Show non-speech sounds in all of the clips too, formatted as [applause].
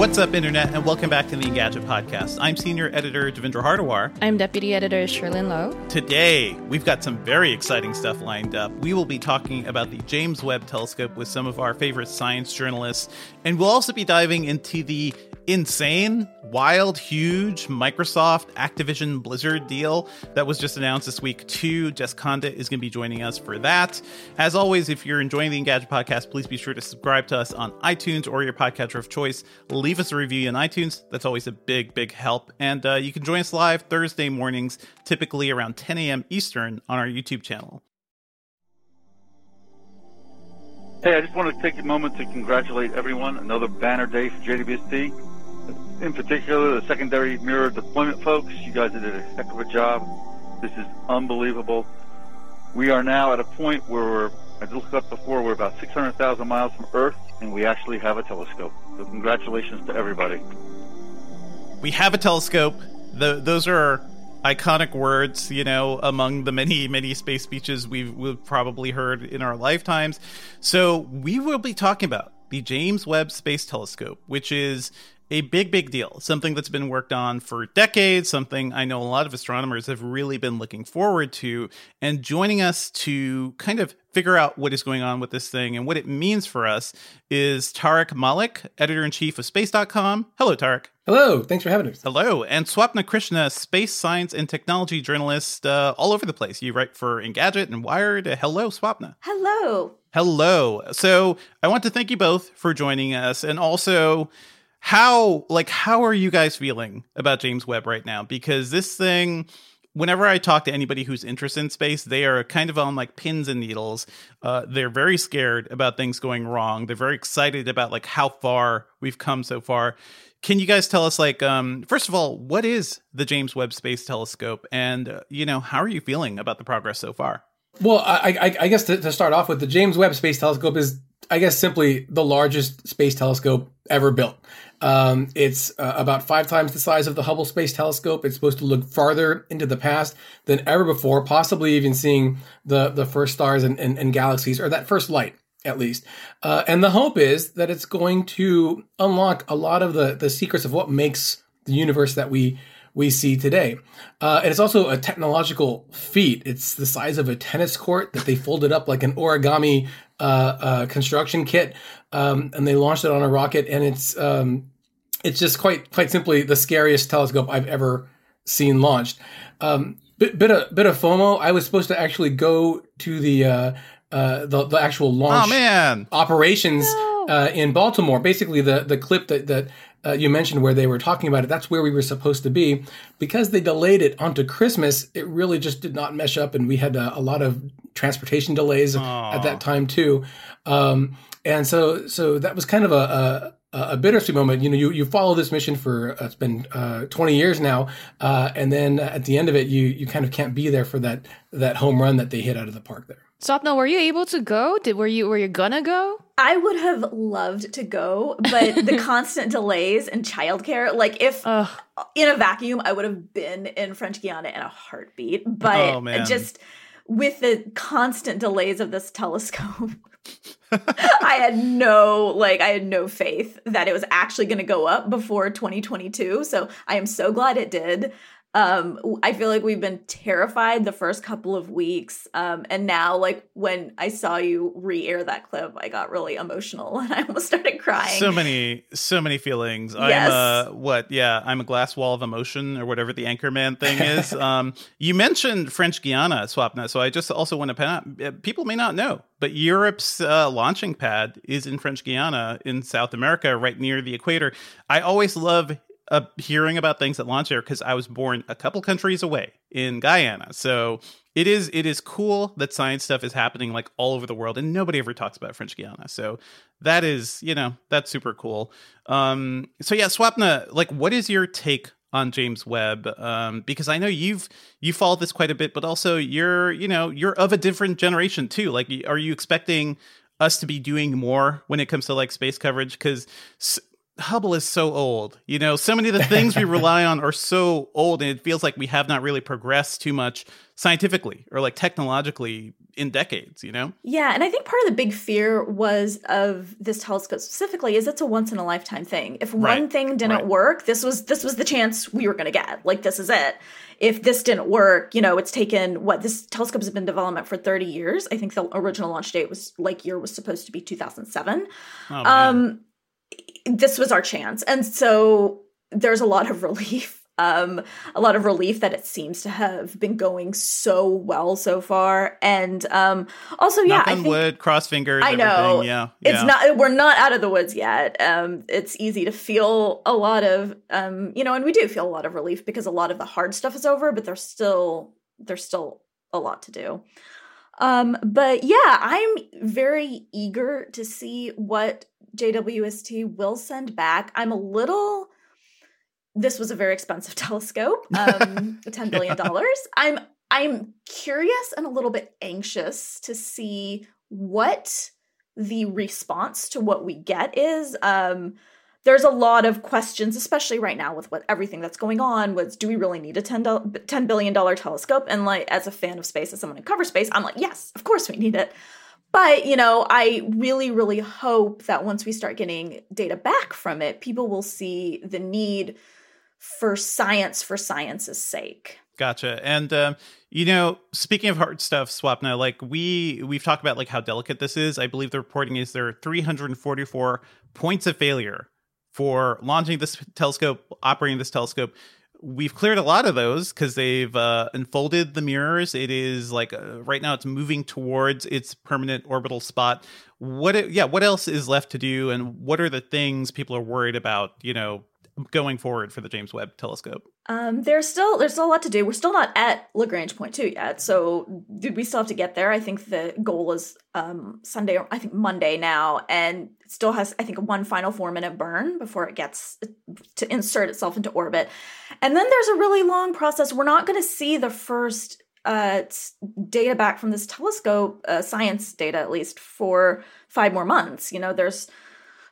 What's up, Internet, and welcome back to the Engadget Podcast. I'm Senior Editor Devindra Hardawar. I'm Deputy Editor Cherlynn Low. Today, we've got some very exciting stuff lined up. We will be talking about the James Webb Telescope with some of our favorite science journalists, and we'll also be diving into the insane, wild, huge Microsoft Activision Blizzard deal that was just announced this week, too. Jess Conditt is going to be joining us for that. As always, if you're enjoying the Engadget podcast, please be sure to subscribe to us on iTunes or your podcatcher of choice. Leave us a review on iTunes. That's always a big, big help. And uh, you can join us live Thursday mornings, typically around 10 a.m. Eastern, on our YouTube channel. Hey, I just want to take a moment to congratulate everyone. Another banner day for JWST in particular, the secondary mirror deployment folks, you guys did a heck of a job. This is unbelievable. We are now at a point where we're, I looked up before, we're about 600,000 miles from Earth, and we actually have a telescope. So congratulations to everybody. We have a telescope. The, those are iconic words, you know, among the many, many space speeches we've, we've probably heard in our lifetimes. So we will be talking about the James Webb Space Telescope, which is a big, big deal. Something that's been worked on for decades, something I know a lot of astronomers have really been looking forward to. And joining us to kind of figure out what is going on with this thing and what it means for us is Tariq Malik, editor in chief of space.com. Hello, Tariq. Hello, thanks for having us. Hello, and Swapna Krishna, space science and technology journalist uh, all over the place. You write for Engadget and Wired. Hello, Swapna. Hello. Hello. So I want to thank you both for joining us and also how like how are you guys feeling about James Webb right now? Because this thing whenever I talk to anybody who's interested in space, they are kind of on like pins and needles. Uh, they're very scared about things going wrong. They're very excited about like how far we've come so far. Can you guys tell us, like, um, first of all, what is the James Webb Space Telescope, and uh, you know, how are you feeling about the progress so far? Well, I, I, I guess to, to, start off with, the James Webb Space Telescope is, I guess, simply the largest space telescope ever built. Um, it's uh, about five times the size of the Hubble Space Telescope. It's supposed to look farther into the past than ever before, possibly even seeing the, the first stars and, and, and galaxies, or that first light, at least. Uh, and the hope is that it's going to unlock a lot of the, the secrets of what makes the universe that we we see today. Uh, and it's also a technological feat. It's the size of a tennis court that they folded up like an origami uh, uh, construction kit, um, and they launched it on a rocket. And it's um, it's just quite quite simply the scariest telescope I've ever seen launched. Um, bit, bit of bit of FOMO. I was supposed to actually go to the uh, uh, the, the actual launch oh, man. operations no. uh, in Baltimore. Basically, the the clip that that uh, you mentioned where they were talking about it. That's where we were supposed to be. Because they delayed it onto Christmas, it really just did not mesh up, and we had a, a lot of transportation delays Aww. at that time too. Um, and so so that was kind of a, a a bittersweet moment. You know, you, you follow this mission for uh, it's been uh, 20 years now, uh, and then at the end of it, you you kind of can't be there for that that home run that they hit out of the park there. Swapna, were you able to go? Did were you were you gonna go? I would have loved to go, but the [laughs] constant delays and childcare, like if Ugh. in a vacuum, I would have been in French Guiana in a heartbeat. But oh, just with the constant delays of this telescope, [laughs] [laughs] I had no like I had no faith that it was actually going to go up before 2022. So I am so glad it did. Um i feel like we've been terrified the first couple of weeks um and now like when i saw you re-air that clip i got really emotional [laughs] and i almost started crying. So many so many feelings. Yes. i'm uh what yeah i'm a glass wall of emotion or whatever the anchorman thing is. [laughs] Um you mentioned french guiana swapna so i just also want to point out uh, people may not know but europe's uh, launching pad is in french guiana in south america right near the equator. I always love uh, hearing about things that launch there because I was born a couple countries away in Guyana. So it is it is cool that science stuff is happening like all over the world, and nobody ever talks about French Guiana. So that is you know that's super cool. Um, so yeah, Swapna, like, what is your take on James Webb um, because I know you've you followed this quite a bit, but also you're you know you're of a different generation too. Like, are you expecting us to be doing more when it comes to like space coverage? Because Hubble is so old. You know, so many of the things we [laughs] rely on are so old, and it feels like we have not really progressed too much scientifically or like technologically in decades, you know? Yeah, and I think part of the big fear was of this telescope specifically is it's a once in a lifetime thing. If right. one thing didn't right. work, this was this was the chance we were going to get. Like this is it. If this didn't work, you know, it's taken what this telescope has been in development for 30 years. I think the original launch date was like year was supposed to be 2007. Oh, um this was our chance. And so there's a lot of [laughs] relief. Um, a lot of relief that it seems to have been going so well so far, and um, also, yeah, Knock I think, wood, cross fingers. I know, yeah, it's yeah. not. We're not out of the woods yet. Um, it's easy to feel a lot of, um, you know, and we do feel a lot of relief because a lot of the hard stuff is over, but there's still there's still a lot to do. Um, but yeah, I'm very eager to see what JWST will send back. I'm a little this was a very expensive [laughs] telescope, [laughs] um, $10 billion. yeah. I'm I'm curious and a little bit anxious to see what the response to what we get is. Um, there's a lot of questions, especially right now with what everything that's going on. Was do we really need a 10, $10 billion telescope? And like, as a fan of space, as someone who covers space, I'm like, yes, of course we need it. But, you know, I really, really hope that once we start getting data back from it, people will see the need for science for science's sake. Gotcha. And um, you know, speaking of hard stuff, Swapna, like we we've talked about like how delicate this is. I believe the reporting is there are 344 points of failure for launching this telescope, operating this telescope we've cleared a lot of those because they've uh, unfolded the mirrors. It is like uh, right now it's moving towards its permanent orbital spot. What, it, yeah, what else is left to do, and what are the things people are worried about? You know, going forward for the James Webb Telescope? Um, there's still there's still a lot to do. We're still not at Lagrange point two yet, so we still have to get there. I think the goal is um, Sunday, I think Monday now, and still has I think one final four minute burn before it gets to insert itself into orbit, and then there's a really long process. We're not going to see the first uh, data back from this telescope, uh, science data at least, for five more months. You know, there's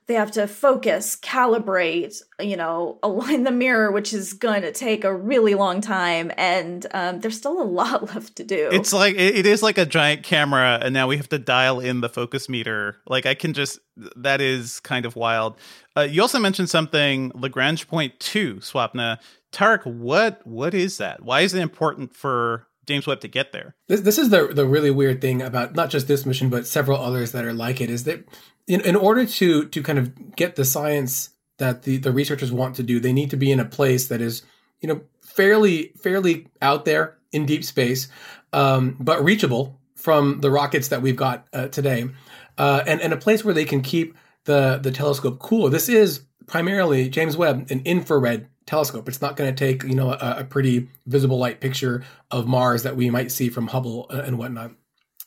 they have to focus, calibrate, you know, [laughs] align the mirror, which is going to take a really long time. And um, there's still a lot [laughs] left to do. It's like, it is like a giant camera, and now we have to dial in the focus meter. Like, I can just, that is kind of wild. Uh, you also mentioned something, Lagrange point two, Swapna. Tariq, what what is that? Why is it important for James Webb to get there. This, this is the the really weird thing about not just this mission, but several others that are like it. Is that in, in order to to kind of get the science that the, the researchers want to do, they need to be in a place that is, you know, fairly fairly out there in deep space, um, but reachable from the rockets that we've got uh, today, uh, and and a place where they can keep the the telescope cool. This is primarily James Webb, an infrared telescope. It's not going to take you know a, a, pretty visible light picture of Mars that we might see from Hubble uh, and whatnot.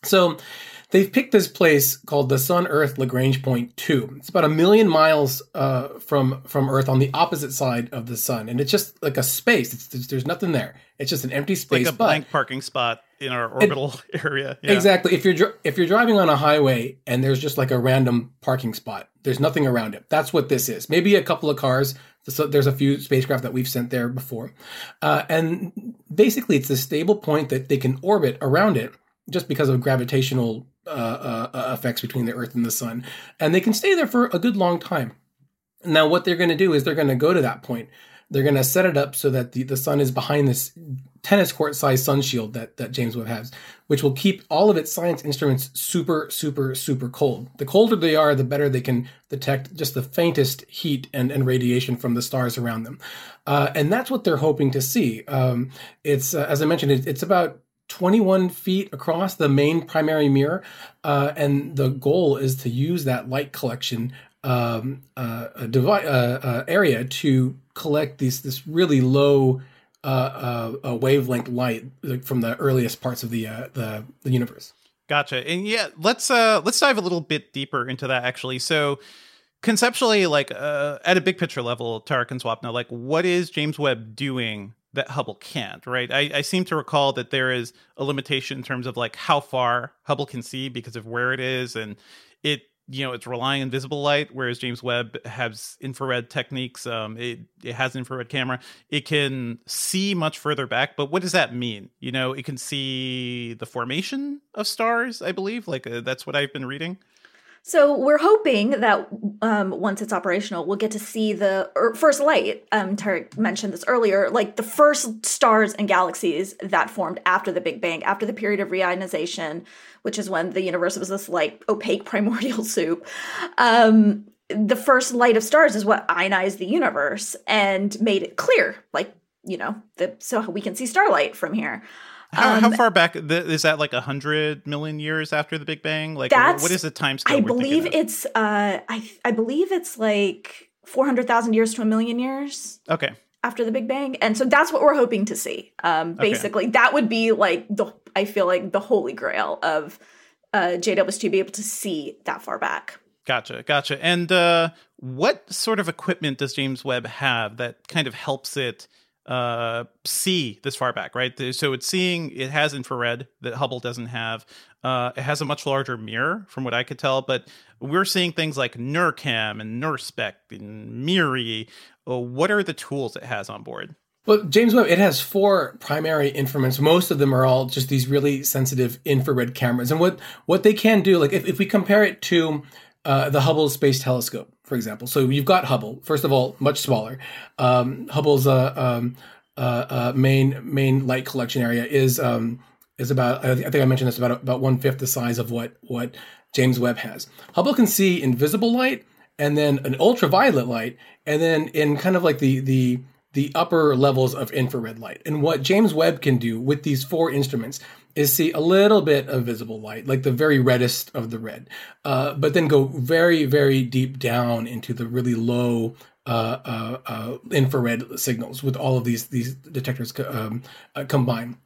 So they've picked this place called the Sun Earth Lagrange Point Two. It's about a million miles uh, from from Earth on the opposite side of the Sun, and it's just like a space. It's, there's nothing there. It's just an empty space, like a blank parking spot in our orbital it, [laughs] area. Yeah. Exactly. If you're if you're driving on a highway and there's just like a random parking spot, there's nothing around it. That's what this is. Maybe a couple of cars. So there's a few spacecraft that we've sent there before, uh, and basically it's a stable point that they can orbit around it just because of gravitational uh, uh, uh, effects between the Earth and the Sun, and they can stay there for a good long time. Now, what they're going to do is they're going to go to that point. they're going to set it up so that the, the sun is behind this tennis court size sun shield that, that James Webb has, which will keep all of its science instruments super, super, super cold. The colder they are, the better they can detect just the faintest heat and, and radiation from the stars around them. Uh, and that's what they're hoping to see. Um, it's, uh, as I mentioned, it, it's about 21 feet across the main primary mirror. Uh, and the goal is to use that light collection um, uh, devi- uh, uh, area to collect these this really low uh, uh, a wavelength light from the earliest parts of the the, the universe. Gotcha. And yeah, let's uh let's dive a little bit deeper into that actually. So conceptually, like uh, at a big picture level, Tariq and Swapna, like what is James Webb doing that Hubble can't, right? I, I seem to recall that there is a limitation in terms of like how far Hubble can see because of where it is, and it you know it's relying on visible light, whereas James Webb has infrared techniques. Um, it it has infrared camera. It can see much further back, but what does that mean? You know, it can see the formation of stars. I believe, like uh, that's what I've been reading. So we're hoping that um, once it's operational, we'll get to see the first light. Um, Tariq mentioned this earlier, like the first stars and galaxies that formed after the Big Bang, after the period of reionization, which is when the universe was this like opaque [laughs] primordial soup. Um, the first light of stars is what ionized the universe and made it clear, like you know, the, so we can see starlight from here. How, um, how far back is that? Like a hundred million years after the Big Bang? Like, what is the time scale? I believe it's. Uh, I I believe it's like four hundred thousand years to a million years. Okay. After the Big Bang, and so that's what we're hoping to see. Um, basically, okay. that would be like the. I feel like the holy grail of uh, JWST to be able to see that far back. Gotcha, gotcha. And uh, what sort of equipment does James Webb have that kind of helps it? Uh, see this far back, right? So it's seeing it has infrared that Hubble doesn't have. Uh, it has a much larger mirror, from what I could tell, but we're seeing things like NIRCam and NIRSPEC and MIRI. Uh, what are the tools it has on board? Well, James Webb, it has four primary instruments. Most of them are all just these really sensitive infrared cameras. And what, what they can do, like if, if we compare it to uh, the Hubble Space Telescope, for example. So you've got Hubble. First of all, much smaller. Um, Hubble's uh, um, uh, uh, main main light collection area is um, is about. I think I mentioned this about about one fifth the size of what what James Webb has. Hubble can see invisible light and then an ultraviolet light, and then in kind of like the the the upper levels of infrared light. And what James Webb can do with these four instruments is see a little bit of visible light, like the very reddest of the red, uh, but then go very, very deep down into the really low uh, uh, uh infrared signals with all of these these detectors um, uh, combined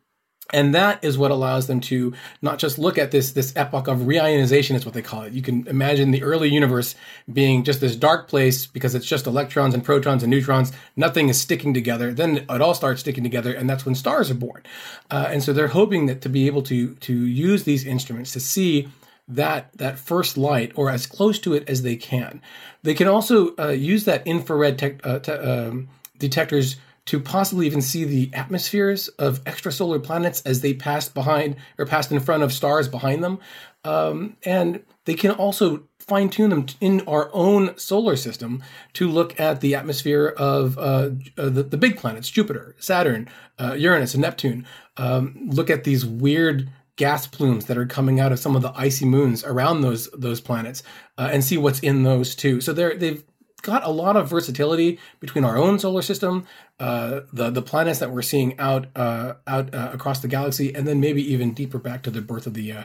and that is what allows them to not just look at this this epoch of reionization is what they call it. You can imagine the early universe being just this dark place because it's just electrons and protons and neutrons. Nothing is sticking together. Then it all starts sticking together and that's when stars are born. Uh, and so they're hoping that to be able to to use these instruments to see that that first light or as close to it as they can. They can also uh, use that infrared te- uh, te- um, detectors to possibly even see the atmospheres of extrasolar planets as they passed behind or passed in front of stars behind them. Um, and they can also fine tune them in our own solar system to look at the atmosphere of uh, uh, the, the, big planets, Jupiter, Saturn, uh, Uranus, and Neptune. Um, look at these weird gas plumes that are coming out of some of the icy moons around those those planets, uh, and see what's in those too. So they're they've got a lot of versatility between our own solar system, uh, the the planets that we're seeing out uh, out uh, across the galaxy, and then maybe even deeper back to the birth of the uh,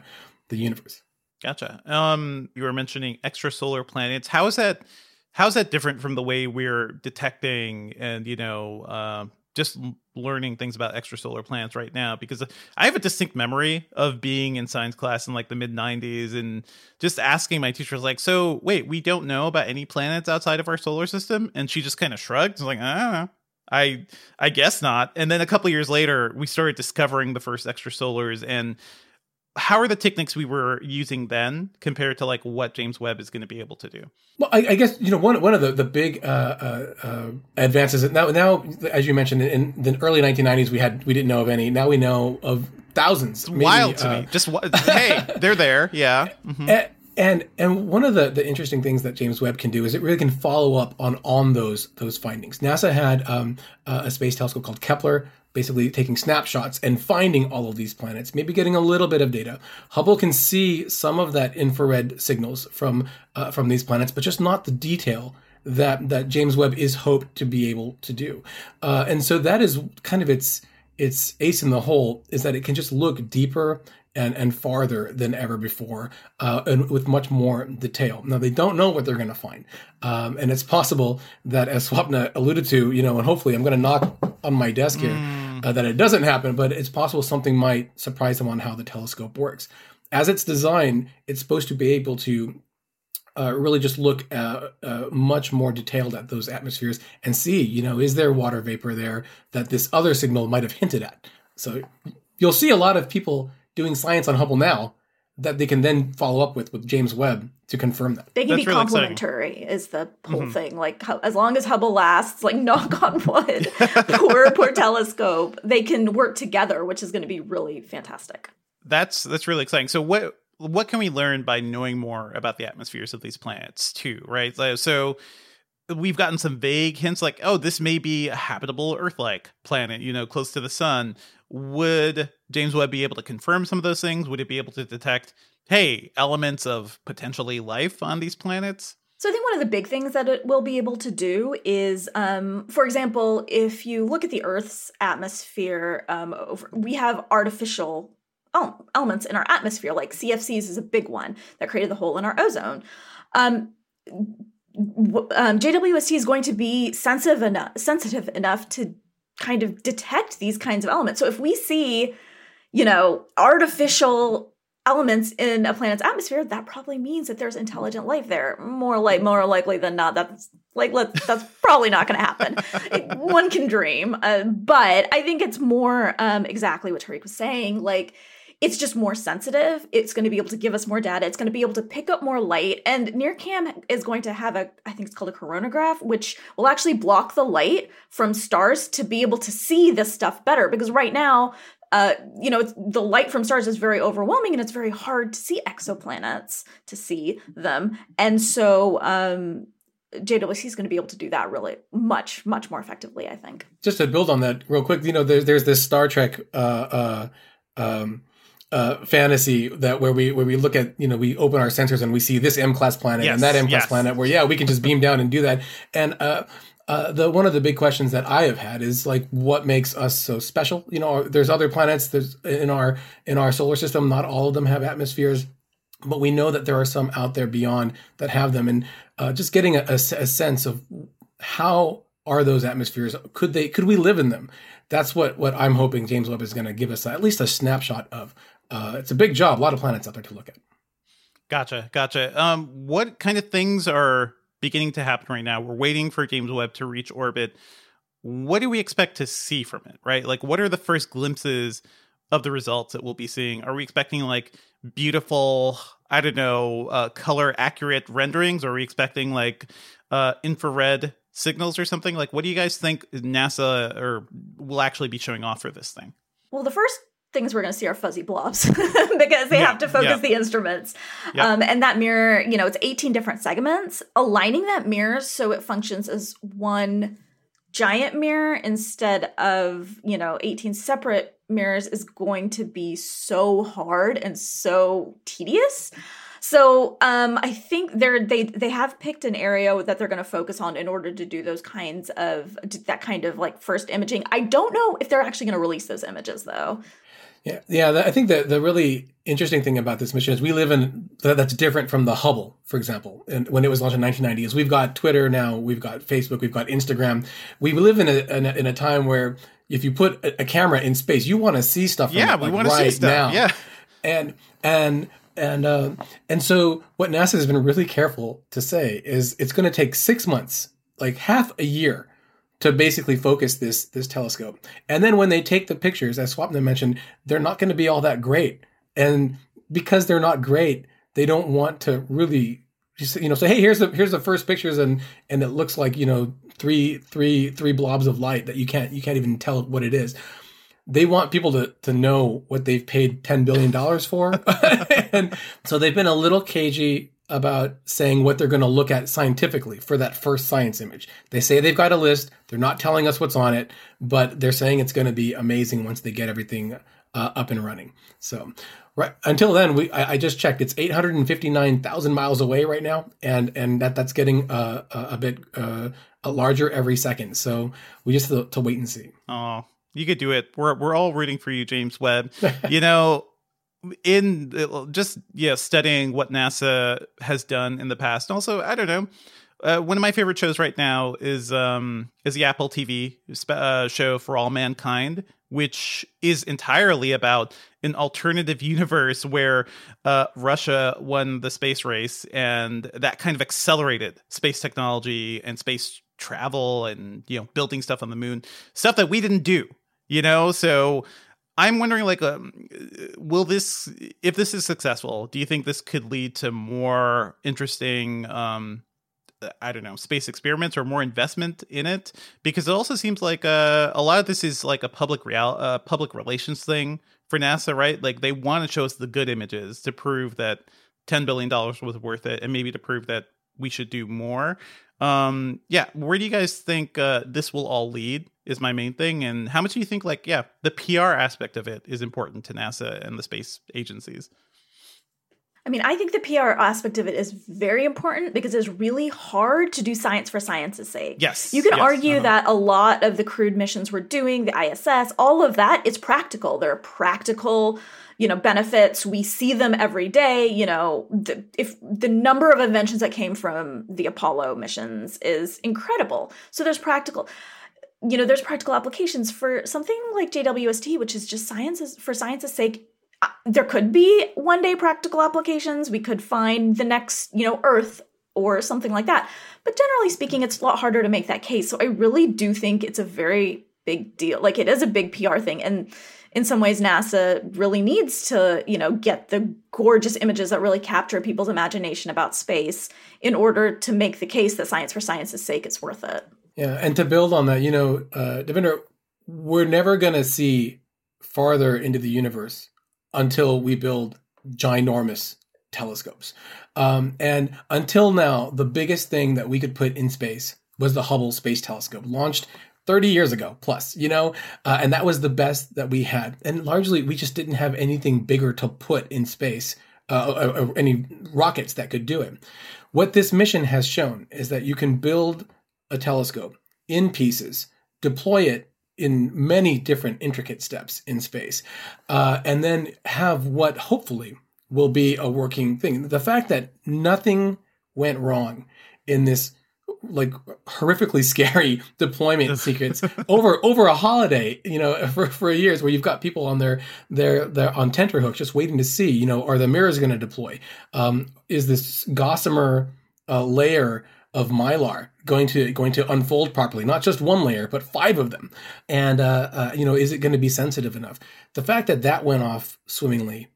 the universe. Gotcha. Um, you were mentioning extrasolar planets. How is that? How is that different from the way we're detecting and you know uh, just learning things about extrasolar planets right now because I have a distinct memory of being in science class in like the mid 90s and just asking my teachers like so wait we don't know about any planets outside of our solar system? And she just kind of shrugged like I don't know. I I guess not. And then a couple years later we started discovering the first extrasolars and how are the techniques we were using then compared to like what James Webb is going to be able to do? Well, I, I guess you know one one of the the big uh, uh, uh, advances now now as you mentioned in the early 1990s we had we didn't know of any now we know of thousands. It's maybe, wild to me. Uh, Just hey, they're there, yeah. Mm-hmm. And and one of the, the interesting things that James Webb can do is it really can follow up on on those those findings. NASA had um, a space telescope called Kepler, basically taking snapshots and finding all of these planets, maybe getting a little bit of data. Hubble can see some of that infrared signals from uh, from these planets, but just not the detail that that James Webb is hoped to be able to do. Uh, and so that is kind of its its ace in the hole is that it can just look deeper and and farther than ever before, uh, and with much more detail. Now they don't know what they're going to find, um, and it's possible that, as Swapna alluded to, you know, and hopefully I'm going to knock on my desk here mm. Uh, that it doesn't happen, but it's possible something might surprise them on how the telescope works. As it's designed, it's supposed to be able to uh, really just look uh, uh, much more detailed at those atmospheres and see, you know, is there water vapor there that this other signal might have hinted at? So you'll see a lot of people doing science on Hubble now that they can then follow up with with James Webb to confirm that. They can That's be really complementary exciting. is the whole mm-hmm. thing. Like as long as Hubble lasts, like [laughs] knock on wood, [laughs] poor poor telescope, they can work together, which is going to be really fantastic. That's that's really exciting. So what what can we learn by knowing more about the atmospheres of these planets too, right? So we've gotten some vague hints like, oh, this may be a habitable Earth-like planet, you know, close to the sun. Would James Webb be able to confirm some of those things? Would it be able to detect, hey, elements of potentially life on these planets? So I think one of the big things that it will be able to do is, um, for example, if you look at the Earth's atmosphere, um, over, we have artificial elements in our atmosphere, like CFCs is a big one that created the hole in our ozone. Um, um, JWST is going to be sensitive enough, sensitive enough to kind of detect these kinds of elements. So if we see, you know, artificial elements in a planet's atmosphere, that probably means that there's intelligent life there. More like more likely than not, that's like let's. that's probably not going to happen. [laughs] One can dream, uh, but I think it's more um, exactly what Tariq was saying. Like it's just more sensitive. It's going to be able to give us more data. It's going to be able to pick up more light. And NIRCam is going to have a, I think it's called a coronagraph, which will actually block the light from stars to be able to see this stuff better. Because right now, uh, you know, the light from stars is very overwhelming and it's very hard to see exoplanets, to see them. And so, um, JWST is going to be able to do that really much, much more effectively, I think. Just to build on that real quick, you know, there's, there's this Star Trek, uh, uh, um, uh, fantasy that where we where we look at you know we open our sensors and we see this M class planet yes, and that M class yes. planet where yeah we can just beam down and do that. And uh, uh, the one of the big questions that I have had is like what makes us so special? You know there's other planets there's in our in our solar system not all of them have atmospheres but we know that there are some out there beyond that have them. And uh, just getting a, a, a sense of how are those atmospheres? Could they could we live in them? That's what what I'm hoping James Webb is going to give us at least a snapshot of uh, it's a big job. A lot of planets out there to look at. Gotcha, gotcha. Um, what kind of things are beginning to happen right now? We're waiting for James Webb to reach orbit. What do we expect to see from it? Right, like what are the first glimpses of the results that we'll be seeing? Are we expecting like beautiful, I don't know, uh, color accurate renderings? Or are we expecting like uh, infrared signals or something? Like, what do you guys think NASA or will actually be showing off for this thing? Well, the first things we're going to see are fuzzy blobs [laughs] because they yeah, have to focus yeah. the instruments. Yeah. Um, and that mirror, you know, it's 18 different segments. Aligning that mirror so it functions as one giant mirror instead of, you know, 18 separate mirrors is going to be so hard and so tedious. So um, I think they're they they have picked an area that they're going to focus on in order to do those kinds of that kind of like first imaging. I don't know if they're actually going to release those images though. Yeah, yeah. I think that the really interesting thing about this mission is we live in that's different from the Hubble, for example, and when it was launched in 1990. Is we've got Twitter now, we've got Facebook, we've got Instagram. We live in a in a, in a time where if you put a, camera in space, you want to see stuff. Yeah, like, we want right to see stuff. Now. Yeah, and and and uh, and so what NASA has been really careful to say is it's going to take six months, like half a year, to basically focus this this telescope. And then when they take the pictures, as Swapna mentioned, they're not going to be all that great. And because they're not great, they don't want to really you know say, hey, here's the here's the first pictures, and and it looks like you know three three three blobs of light that you can't you can't even tell what it is. they want people to, to know what they've paid $10 billion for. [laughs] and so they've been a little cagey about saying what they're going to look at scientifically for that first science image. They say they've got a list. They're not telling us what's on it, but they're saying it's going to be amazing once they get everything uh, up and running. So, right until then, we I, I just checked. It's eight hundred and fifty nine thousand miles away right now, and and that that's getting uh, a, a bit uh, larger every second. So we just have to, to wait and see. Oh, you could do it. We're we're all rooting for you, James Webb. [laughs] you know, in just yeah, studying what NASA has done in the past. Also, I don't know. Uh, one of my favorite shows right now is um is the Apple TV uh, show for all mankind, which is entirely about an alternative [laughs] universe where uh, Russia won the space race, and that kind of accelerated space technology and space travel, and you know building stuff on the moon, stuff that we didn't do. You know, so I'm wondering, like, um, will this, if this is successful, do you think this could lead to more interesting, um, I don't know, space experiments or more investment in it? Because it also seems like uh, a lot of this is like a public real, uh, public relations thing for NASA, right? Like they want to show us the good images to prove that ten billion dollars was worth it, and maybe to prove that we should do more. Um, yeah, where do you guys think uh, this will all lead? Is my main thing, and how much do you think, like, yeah, the PR aspect of it is important to NASA and the space agencies? I mean, I think the PR aspect of it is very important because it's really hard to do science for science's sake. Yes. You can yes, argue uh-huh. that a lot of the crewed missions we're doing, the ISS, all of that is practical. There are practical you know benefits we see them every day you know the, if the number of inventions that came from the apollo missions is incredible so there's practical you know there's practical applications for something like jwst which is just sciences for science's sake uh, there could be one day practical applications. We could find the next you know earth or something like that. But generally speaking it's a lot harder to make that case. So i really do think it's a very big deal like it is a big pr thing. And in some ways NASA really needs to, you know, get the gorgeous images that really capture people's imagination about space in order to make the case that science for science's sake is worth it. Yeah, and to build on that, you know, uh, Devindra, we're never going to see farther into the universe until we build ginormous telescopes. Um, and until now, the biggest thing that we could put in space was the Hubble Space Telescope, launched 30 years ago plus you know? Uh, and that was the best that we had. And largely we just didn't have anything bigger to put in space uh, or, or any rockets that could do it. What this mission has shown is that you can build a telescope in pieces deploy it in many different intricate steps in space uh, and then have what hopefully will be a working thing. The fact that nothing went wrong in this like horrifically [laughs] scary deployment secrets over over a holiday you know [laughs] for, for years where you've got people on their their their on tenterhooks just waiting to see you know are the mirrors going to deploy? Um, is this gossamer uh, layer of mylar going to going to unfold properly not just one layer but five of them and uh, uh, you know is it going to be sensitive enough the fact that that went off swimmingly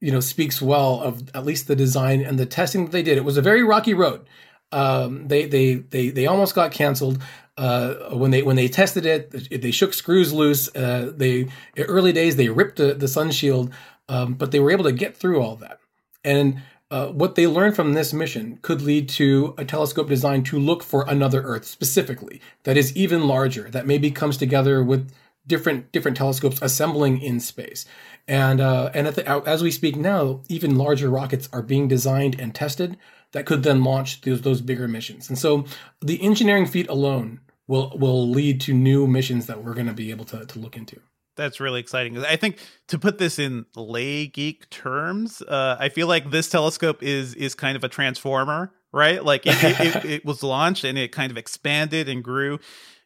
you know speaks well of at least the design and the testing that they did it was a very rocky road um, they they they they almost got canceled uh, when they when they tested it. They shook screws loose. Uh, they early days they ripped the, the sun shield, um, but they were able to get through all that. And uh, what they learned from this mission could lead to a telescope designed to look for another Earth specifically that is even larger, that maybe comes together with different different telescopes assembling in space. And uh, and the, as we speak now, even larger rockets are being designed and tested that could then launch those, those bigger missions. And so the engineering feat alone will will lead to new missions that we're going to be able to, to look into. That's really exciting. I think to put this in lay geek terms, uh, I feel like this telescope is is kind of a transformer, right? Like it, it, it, it was launched and it kind of expanded and grew.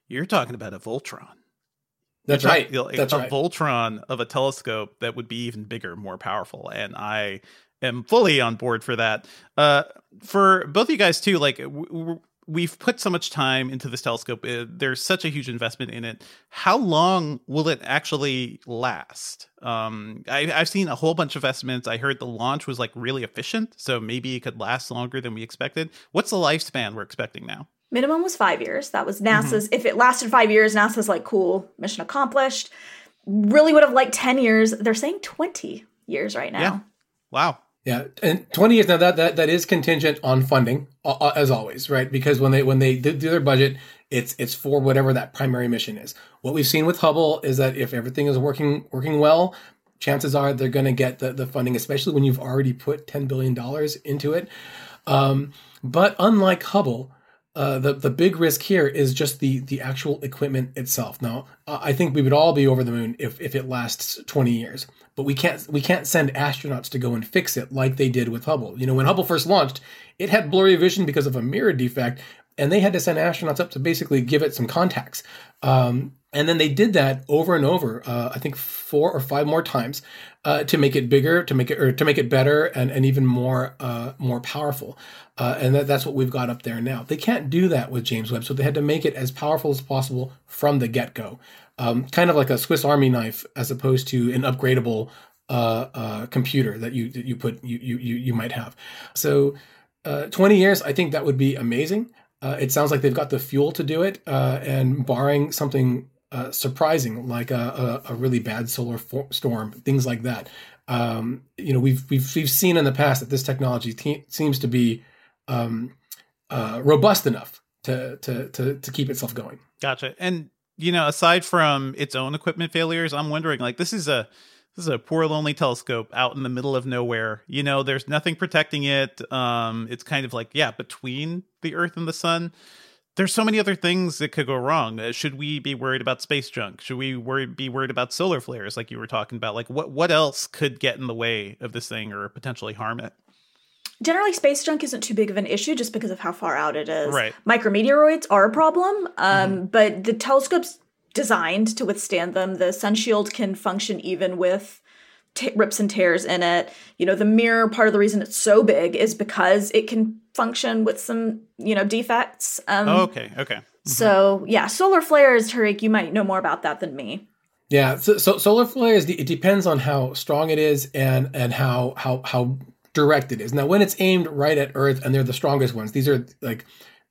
You're talking about a Voltron. That's right. That's a right. Voltron of a telescope that would be even bigger, more powerful. And I am fully on board for that. Uh, for both of you guys too, like w- w- we've put so much time into this telescope. Uh, there's such a huge investment in it. How long will it actually last? Um, I, have seen a whole bunch of estimates. I heard the launch was like really efficient, so maybe it could last longer than we expected. What's the lifespan we're expecting now? Minimum was five years. That was NASA's. Mm-hmm. If it lasted five years, NASA's like, cool, mission accomplished. really would have liked 10 years. They're saying 20 years right now. Yeah. Wow. Yeah, and twenty years now that that that is contingent on funding, uh, as always, right? Because when they when they do their budget, it's it's for whatever that primary mission is. What we've seen with Hubble is that if everything is working working well, chances are they're going to get the the funding, especially when you've already put ten billion dollars into it. Um, but unlike Hubble, uh, the the big risk here is just the the actual equipment itself. Now, I think we would all be over the moon if if it lasts 20 years, but we can't we can't send astronauts to go and fix it like they did with Hubble. You know, when Hubble first launched, it had blurry vision because of a mirror defect, and they had to send astronauts up to basically give it some contacts. Um, and then they did that over and over. Uh, I think four or five more times uh, to make it bigger, to make it or to make it better, and, and even more uh, more powerful. Uh, and that, that's what we've got up there now. They can't do that with James Webb, so they had to make it as powerful as possible from the get go. Um, kind of like a Swiss Army knife, as opposed to an upgradable uh, uh, computer that you that you put you you you might have. So, twenty years, I think that would be amazing. it sounds like they've got the fuel to do it, and barring something uh, surprising, like a, a, a, really bad solar for- storm, things like that. Um, you know, we've we've we've seen in the past that this technology te- seems to be um, uh, robust enough to, to to to keep itself going. Gotcha. And you know, aside from its own equipment failures, I'm wondering like this is a this is a poor lonely telescope out in the middle of nowhere. You know, there's nothing protecting it. Um, it's kind of like yeah, between the Earth and the Sun there's so many other things that could go wrong. Uh, should we be worried about space junk? Should we worry, be worried about solar flares, like you were talking about? Like, what what else could get in the way of this thing or potentially harm it? Generally, space junk isn't too big of an issue just because of how far out it is. Right. Micrometeoroids are a problem, um, mm-hmm. but the telescope's designed to withstand them. The sun shield can function even with t- rips and tears in it. You know, the mirror, part of the reason it's so big is because it can function with some, you know, defects. Um, oh, okay, okay. Mm-hmm. So, yeah, solar flares, Tariq, you might know more about that than me. Yeah, so, so solar flares, it depends on how strong it is and and how how how direct it is. Now, when it's aimed right at Earth, and they're the strongest ones, these are like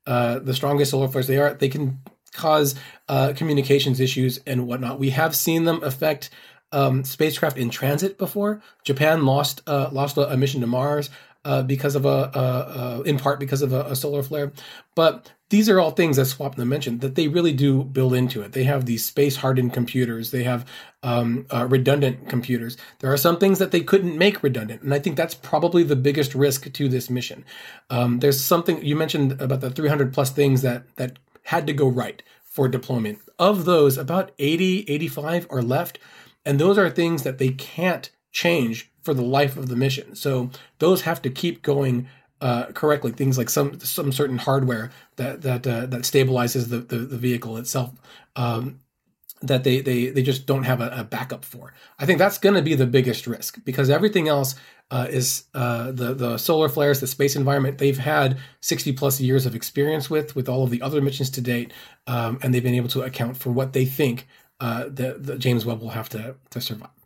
uh, the strongest solar flares. They are. They can cause uh, communications issues and whatnot. We have seen them affect um, spacecraft in transit before. Japan lost uh, lost a, mission to Mars uh, because of a, a, a, in part because of a, a, solar flare. But these are all things, as Swapna mentioned, that they really do build into it. They have these space hardened computers. They have um, uh, redundant computers. There are some things that they couldn't make redundant, and I think that's probably the biggest risk to this mission. Um, there's something you mentioned about the 300 plus things that that had to go right for deployment. Of those, about 80, 85 are left and those are things that they can't change for the life of the mission. So those have to keep going uh, correctly. Things like some some certain hardware that that uh, that stabilizes the, the, the vehicle itself. Um, that they, they they just don't have a, a backup for. I think that's going to be the biggest risk because everything else uh, is uh, the the solar flares, the space environment. They've had sixty plus years of experience with with all of the other missions to date, um, and they've been able to account for what they think uh, that, that James Webb will have to to survive.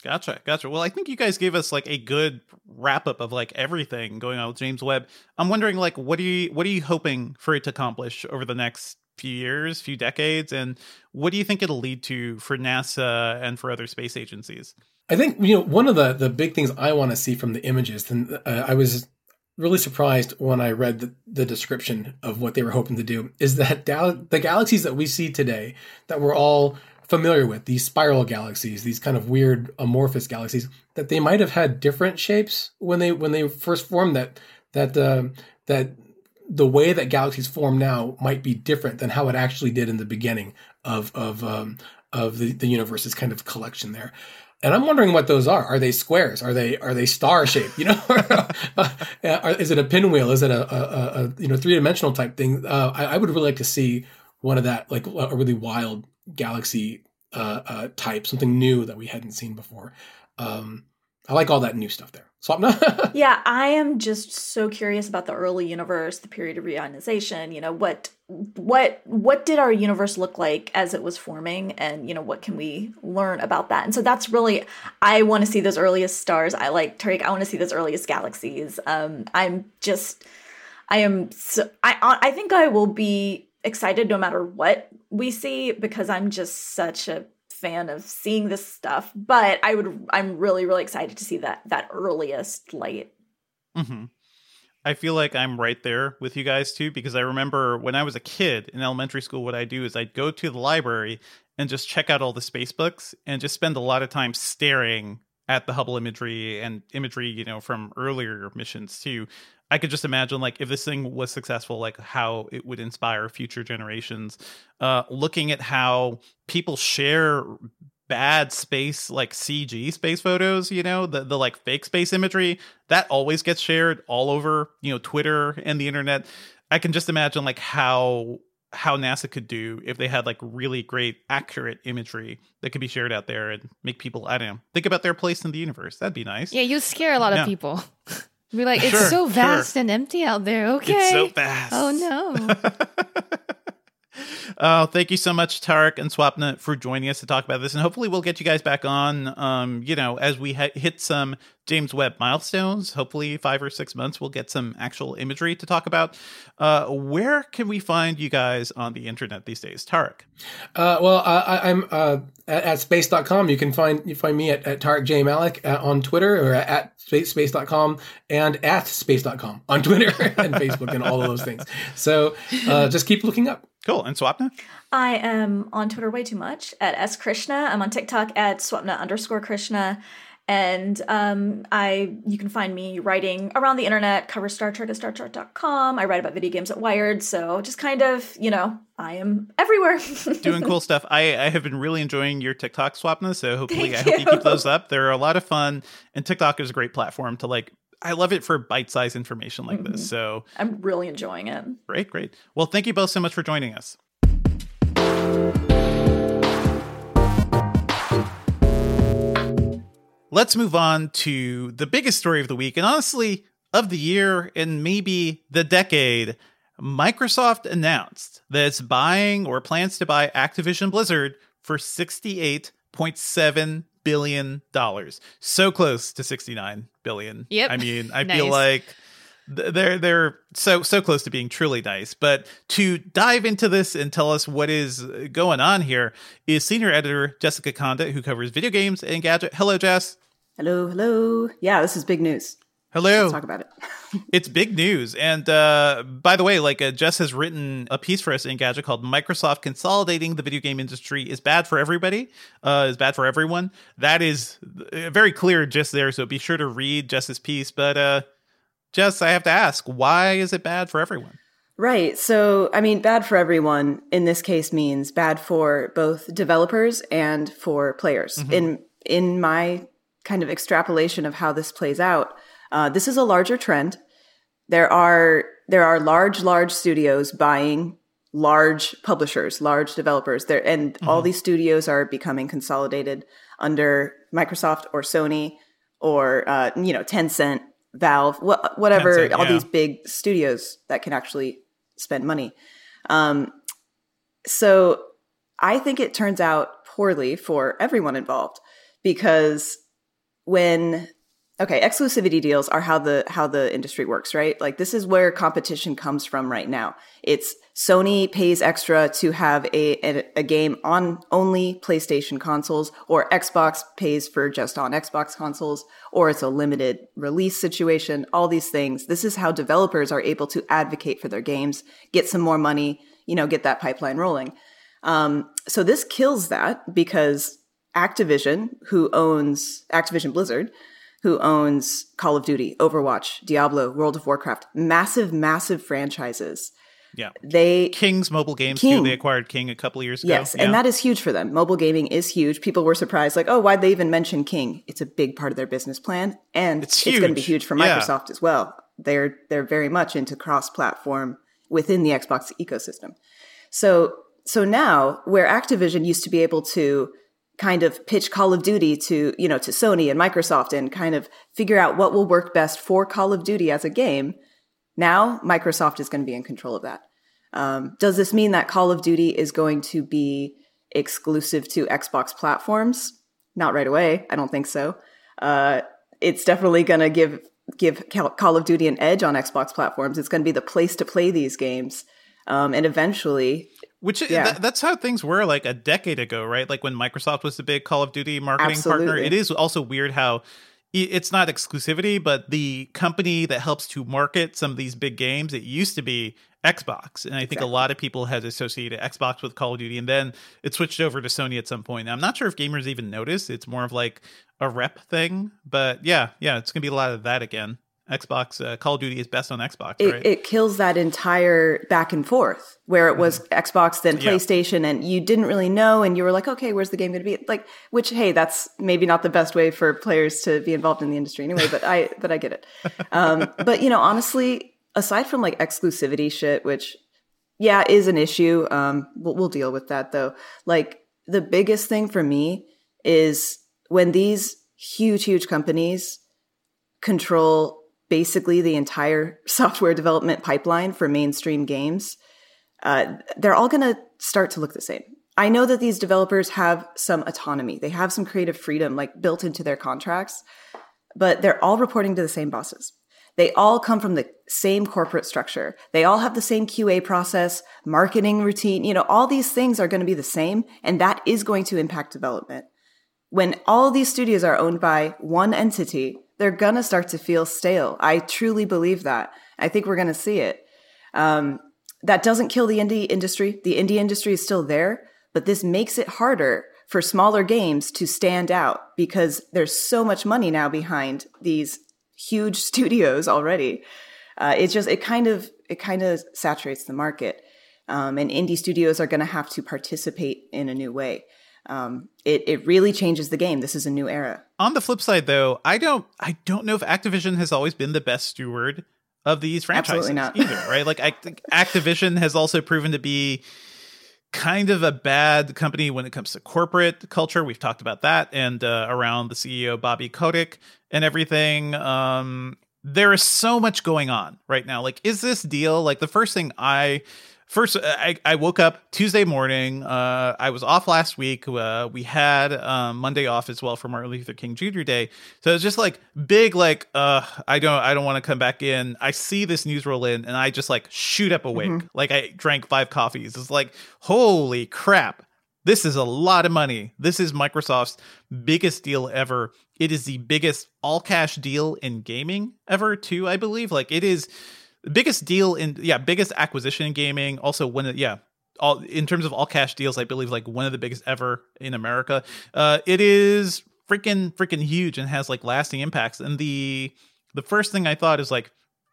Gotcha, gotcha. Well, I think you guys gave us like a good wrap up of like everything going on with James Webb. I'm wondering, like, what are you what are you hoping for it to accomplish over the next few years, few decades, and what do you think it'll lead to for NASA and for other space agencies? I think you know one of the the big things I want to see from the images, and uh, I was really surprised when I read the, the, description of what they were hoping to do is that the galaxies that we see today that we're all familiar with, these spiral galaxies, these kind of weird amorphous galaxies, that they might have had different shapes when they when they first formed. That that uh, that the way that galaxies form now might be different than how it actually did in the beginning of of um, of the, the universe's kind of collection there and I'm wondering what those are. Are they squares? Are they are they star shaped? You know, [laughs] is it a pinwheel? Is it a, a, a you know three dimensional type thing? Uh, I, I, would really like to see one of that, like a really wild galaxy uh, uh, type, something new that we hadn't seen before. Um, I like all that new stuff there. Swapna? [laughs] yeah, I am just so curious about the early universe, the period of reionization, you know, what what what did our universe look like as it was forming and you know what can we learn about that and so that's really i want to see those earliest stars i like tariq i want to see those earliest galaxies um i'm just i am so i i think i will be excited no matter what we see because i'm just such a fan of seeing this stuff, but I would I'm really really excited to see that that earliest light. Mm-hmm. I feel like I'm right there with you guys too because I remember when I was a kid in elementary school what I do is I'd go to the library and just check out all the space books and just spend a lot of time staring at the Hubble imagery and imagery, you know, from earlier missions too. I could just imagine like if this thing was successful, like how it would inspire future generations. Uh, looking at how people share bad space like CG space photos, you know, the the like fake space imagery that always gets shared all over, you know, Twitter and the internet. I can just imagine like how how NASA could do if they had like really great accurate imagery that could be shared out there and make people I don't know think about their place in the universe. That'd be nice. Yeah, you scare a lot yeah. of people. [laughs] Be like, it's sure, so vast sure. and empty out there. Okay. It's so vast. Oh no. [laughs] Uh, thank you so much, Tariq and Swapna, for joining us to talk about this, and hopefully we'll get you guys back on. Um, you know, as we ha- hit some James Webb milestones, hopefully five or six months, we'll get some actual imagery to talk about. Uh, where can we find you guys on the internet these days, Tariq? Uh, well, I, am uh, at, at, space.com. You can find you find me at, at Tariq J Malik uh, on Twitter or at space, space.com and at space.com on Twitter [laughs] and Facebook and all of those things. So uh, just keep looking up. Cool. And Swapna? I am on Twitter way too much at S Krishna. I'm on TikTok at Swapna underscore Krishna. And um, I you can find me writing around the internet, cover Star Trek at StarTrek.com. I write about video games at Wired. So just kind of, you know, I am everywhere. [laughs] Doing cool stuff. I, I have been really enjoying your TikTok Swapna. So hopefully Thank I hope you keep those up. They're a lot of fun. And TikTok is a great platform to like I love it for bite-sized information like mm-hmm. this. So I'm really enjoying it. Great, great. Well, thank you both so much for joining us. Let's move on to the biggest story of the week and honestly of the year and maybe the decade. Microsoft announced that it's buying or plans to buy Activision Blizzard for 68.7 billion dollars. So close to 69 billion. Yep. I mean, I [laughs] nice. feel like they're they're so so close to being truly nice. But to dive into this and tell us what is going on here is senior editor Jessica Conditt, who covers video games and gadget. Hello, Jess. Hello, hello. Yeah, this is big news. Hello. Let's talk about it. [laughs] it's big news. And uh, by the way, like uh, Jess has written a piece for us Engadget called Microsoft Consolidating the Video Game Industry is Bad for Everybody, uh, is bad for everyone. That is uh, very clear just there. So be sure to read Jess's piece. But uh, Jess, I have to ask, why is it bad for everyone? Right. So, I mean, bad for everyone in this case means bad for both developers and for players. Mm-hmm. In in my kind of extrapolation of how this plays out, uh, this is a larger trend. There are there are large large studios buying large publishers, large developers. There and mm-hmm. all these studios are becoming consolidated under Microsoft or Sony or uh, you know Tencent, Valve, wh- whatever. Tencent, all these big studios that can actually spend money. Um, so I think it turns out poorly for everyone involved because when okay exclusivity deals are how the how the industry works right? Like this is where competition comes from right now. It's sony pays extra to have a, a, a, game on only playstation consoles or xbox pays for just on xbox consoles or it's a limited release situation all these things. This is how developers are able to advocate for their games get some more money you know get that pipeline rolling. Um, so this kills that because activision who owns activision blizzard who owns Call of Duty, Overwatch, Diablo, World of Warcraft, massive, massive franchises. Yeah. They King's mobile games King. too. They acquired King a couple years ago. Yes, yeah. and that is huge for them. Mobile gaming is huge. People were surprised, like, oh, why'd they even mention King? It's a big part of their business plan. And it's, it's going to be huge for Microsoft yeah. as well. They're they're very much into cross platform within the Xbox ecosystem. So so now where Activision used to be able to kind of pitch Call of Duty to, you know, to Sony and Microsoft and kind of figure out what will work best for Call of Duty as a game. Now Microsoft is going to be in control of that. Um, does this mean that Call of Duty is going to be exclusive to Xbox platforms? Not right away. I don't think so. Uh, it's definitely going to give give Call of Duty an edge on Xbox platforms. It's going to be the place to play these games, um, and eventually, Which yeah. Th- that's how things were like a decade ago, right? Like when Microsoft was the big Call of Duty marketing Absolutely. partner. It is also weird how it's not exclusivity, but the company that helps to market some of these big games, it used to be Xbox. And I think exactly. a lot of people had associated Xbox with Call of Duty. And then it switched over to Sony at some point. I'm not sure if gamers even notice. It's more of like a rep thing. But yeah, yeah, it's going to be a lot of that again. Xbox uh, Call of Duty is best on Xbox, it, right? It kills that entire back and forth where it was mm-hmm. Xbox then PlayStation yeah. and you didn't really know and you were like, okay, where's the game going to be? Like, which hey, that's maybe not the best way for players to be involved in the industry anyway, but I [laughs] but I get it. Um, but you know, honestly, aside from like exclusivity shit, which yeah is an issue, um, we'll, we'll deal with that though. Like the biggest thing for me is when these huge huge companies control basically the entire [laughs] software development pipeline for mainstream games, uh, they're all going to start to look the same. I know that these developers have some autonomy. They have some creative freedom like built into their contracts, but they're all reporting to the same bosses. They all come from the same corporate structure. They all have the same QA process, marketing routine. You know, all these things are going to be the same, and that is going to impact development. When all these studios are owned by one entity, they're gonna start to feel stale. I truly believe that. I think we're gonna see it. Um, that doesn't kill the indie industry. The indie industry is still there, but this makes it harder for smaller games to stand out because there's so much money now behind these huge [laughs] studios already. Uh, it just it kind of it kind of saturates the market, um, and indie studios are going to have to participate in a new way um, it it really changes the game. This is a new era. On the flip side, though, I don't I don't know if Activision has always been the best steward of these franchises either. Right? Like I think Activision has also proven to be kind of a bad company when it comes to corporate culture. We've talked about that and uh, around the CEO Bobby Kotick and everything. Um, there is so much going on right now. Like, is this deal like the first thing I first uh, I, I woke up tuesday morning uh, i was off last week uh, we had um, monday off as well for martin luther king jr day so it's just like big like uh, i don't i don't want to come back in i see this news roll in and i just like shoot up awake mm-hmm. like i drank five coffees it's like holy crap this is a lot of money. This is Microsoft's biggest deal ever. It is the biggest all cash deal in gaming ever, too, I believe. Like, it is biggest deal in yeah biggest acquisition in gaming also one of yeah all in terms of all cash deals i believe like one of the biggest ever in america. Uh it is freaking freaking huge and has like lasting impacts. And the the first thing i thought is like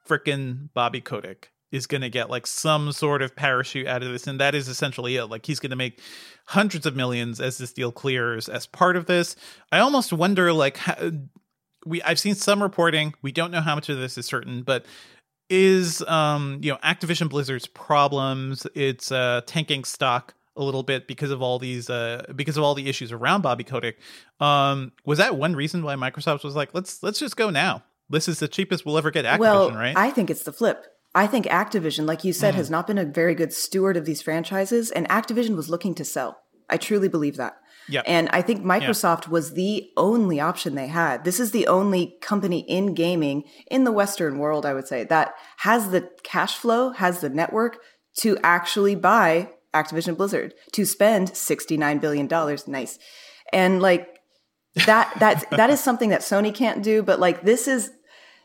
freaking bobby kotick is going to get like some sort of parachute out of this. And that is essentially it. Like he's going to make hundreds of millions as this deal clears as part of this. I almost wonder like how, we i've seen some reporting. We don't know how much of this is certain but is um you know Activision Blizzard's problems. It's uh tanking stock a little bit because of all these uh because of all the issues around Bobby Kotick. Um was that one reason why Microsoft was like let's let's just go now. This is the cheapest we'll ever get Activision, well, right? I think it's the flip. I think Activision, like you said, mm. has not been a very good steward of these franchises and Activision was looking to sell. I truly believe that. Yep. And I think Microsoft yep. was the only option they had. This is the only company in gaming in the Western world, I would say, that has the cash flow, has the network to actually buy Activision Blizzard, to spend $69 billion. Nice. And like that, that, that is something that Sony can't do. But like this is,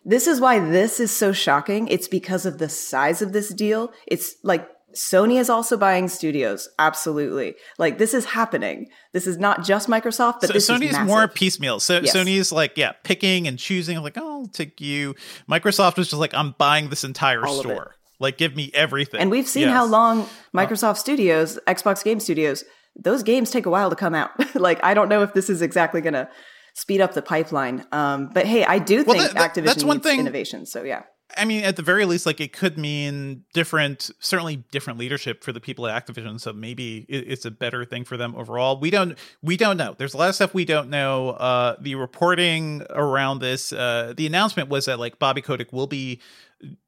this is why this is so shocking. It's because of the size of this deal. It's like Sony is also buying studios. Absolutely. Like this is happening. This is not just Microsoft, but so this Sony is, more piecemeal. So yes. Sony's like, yeah, picking and choosing like, oh, I'll take you. Microsoft was just like, I'm buying this entire All store. Like give me everything. And we've seen yes. how long Microsoft Studios, Xbox Game Studios, those games take a while to come out. [laughs] like I don't know if this is exactly going to speed up the pipeline. Um, but hey, I do well, think that, Activision that's one thing, innovation. So yeah. I mean, at the very least, like it could mean different, certainly different leadership for the people at Activision. So maybe it's a better thing for them overall. We don't, we don't know. There's a lot of stuff we don't know. Uh, the reporting around this, uh, the announcement was that like Bobby Kotick will be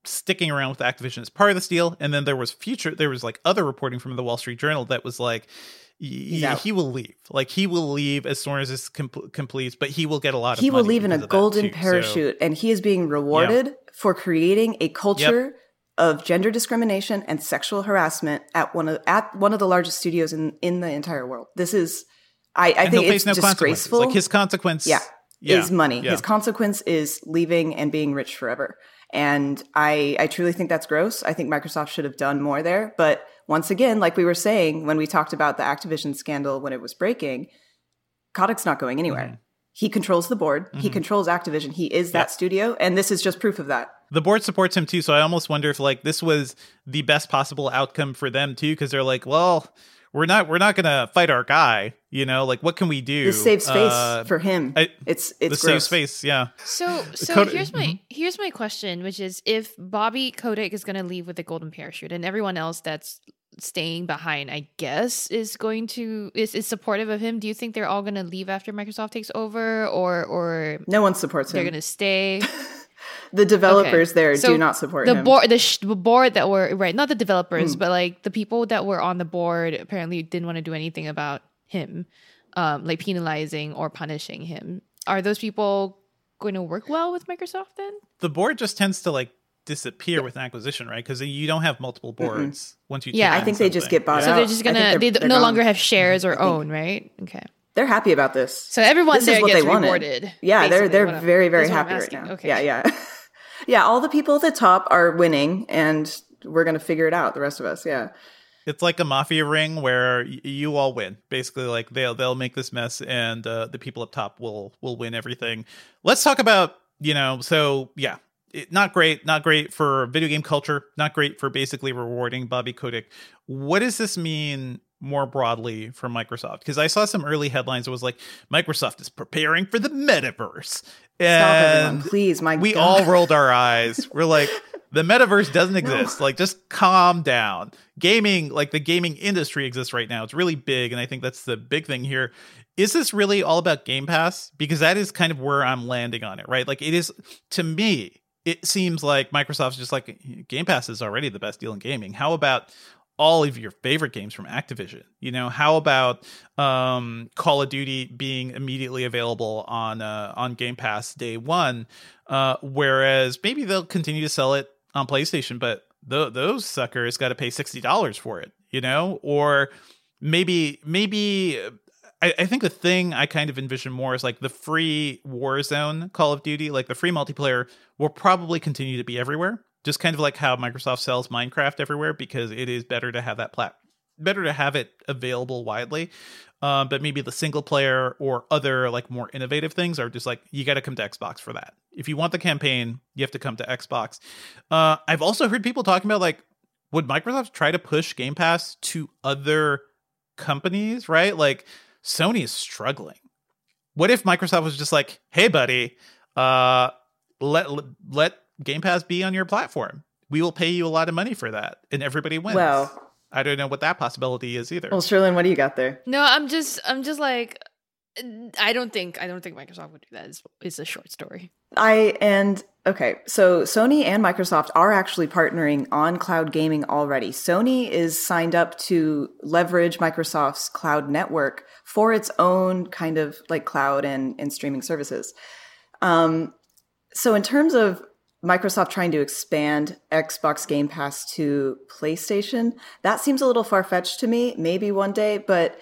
sticking around with Activision as part of this deal, and then there was future, there was like other reporting from the Wall Street Journal that was like yeah, he will leave. Like he will leave as soon as this com- completes, but he will get a lot of. He will leave in a golden parachute, so, and he is being rewarded yeah. for creating a culture yep. of gender discrimination and sexual harassment at one of at one of the largest studios in in the entire world. This is I, I think it's no disgraceful. Like his consequence yeah, yeah. is money. Yeah. His consequence is leaving and being rich forever. And I I truly think that's gross. I think Microsoft should have done more there. But once again, like we were saying when we talked about the Activision scandal when it was breaking, Kotick's not going anywhere. Mm-hmm. He controls the board. Mm-hmm. He controls Activision. He is that studio, and this is just proof of that. The board supports him too, so I almost wonder if like this was the best possible outcome for them too, because they're like, well, we're not we're not gonna fight our guy, you know, like what can we do? The safe space uh, for him. I, it's it's the gross. safe space, yeah. So so here's my here's my question, which is if Bobby Kotick is gonna leave with the golden parachute, and everyone else that's staying behind, I guess, is going to is, is supportive of him. Do you think they're all going to leave after Microsoft takes over, or or no one supports they're him? They're going to stay. [laughs] the developers okay. there so do not support the him. board. The, sh- the, board that were right, not the developers, mm. but like the people that were on the board apparently didn't want to do anything about him, um, like penalizing or punishing him. Are those people going to work well with Microsoft then? The board just tends to like disappear with an acquisition, right? Because you don't have multiple boards mm once you. Yeah, I think they just get bought so out. So they're just gonna they're, they they're no gone. longer have shares or own, right? Okay. They're happy about this. So everyone this there is what gets they rewarded. Wanted. Yeah, they're they're very very happy right now. Okay. Yeah, yeah, [laughs] yeah. All the people at the top are winning, and we're gonna figure it out. The rest of us, yeah. It's like a mafia ring where y- you all win. Basically, like they'll they'll make this mess, and uh, the people up top will will win everything. Let's talk about you know. So yeah, it, not great, not great for video game culture, not great for basically rewarding Bobby Kotick. What does this mean more broadly for Microsoft? Because I saw some early headlines It was like Microsoft is preparing for the metaverse, and Stop please, my we God. all rolled our eyes. We're like. The metaverse doesn't [laughs] exist. No. Like, just calm down. Gaming, like the gaming industry exists right now. It's really big. And I think that's the big thing here is this really all about Game Pass? Because that is kind of where I'm landing on it, right? Like it is to me, it seems like Microsoft's just like Game Pass is already the best deal in gaming. How about all of your favorite games from Activision? You know, how about um, Call of Duty being immediately available on uh, on Game Pass day one? Uh, whereas maybe they'll continue to sell it on PlayStation, but th- those suckers got to pay sixty dollars for it. You know, or maybe maybe I, I, think the thing I kind of envision more is like the free Warzone Call of Duty, like the free multiplayer will probably continue to be everywhere. Just kind of like how Microsoft sells Minecraft everywhere because it is better to have that plat better to have it available widely. Um, but maybe the single player or other like more innovative things are just like you got to come to Xbox for that. If you want the campaign, you have to come to Xbox. Uh, I've also heard people talking about like would Microsoft try to push Game Pass to other companies, right? Like Sony is struggling. What if Microsoft was just like, "Hey, buddy, uh, let let Game Pass be on your platform. We will pay you a lot of money for that, and everybody wins." Well, I don't know what that possibility is either. Well, Cherlynn, what do you got there? No, I'm just, I'm just like, I don't think, I don't think Microsoft would do that. It's, it's a short story. I and okay, so Sony and Microsoft are actually partnering on cloud gaming already. Sony is signed up to leverage Microsoft's cloud network for its own kind of like cloud and, and streaming services. Um, so in terms of Microsoft trying to expand Xbox Game Pass to PlayStation, that seems a little far fetched to me. Maybe one day, but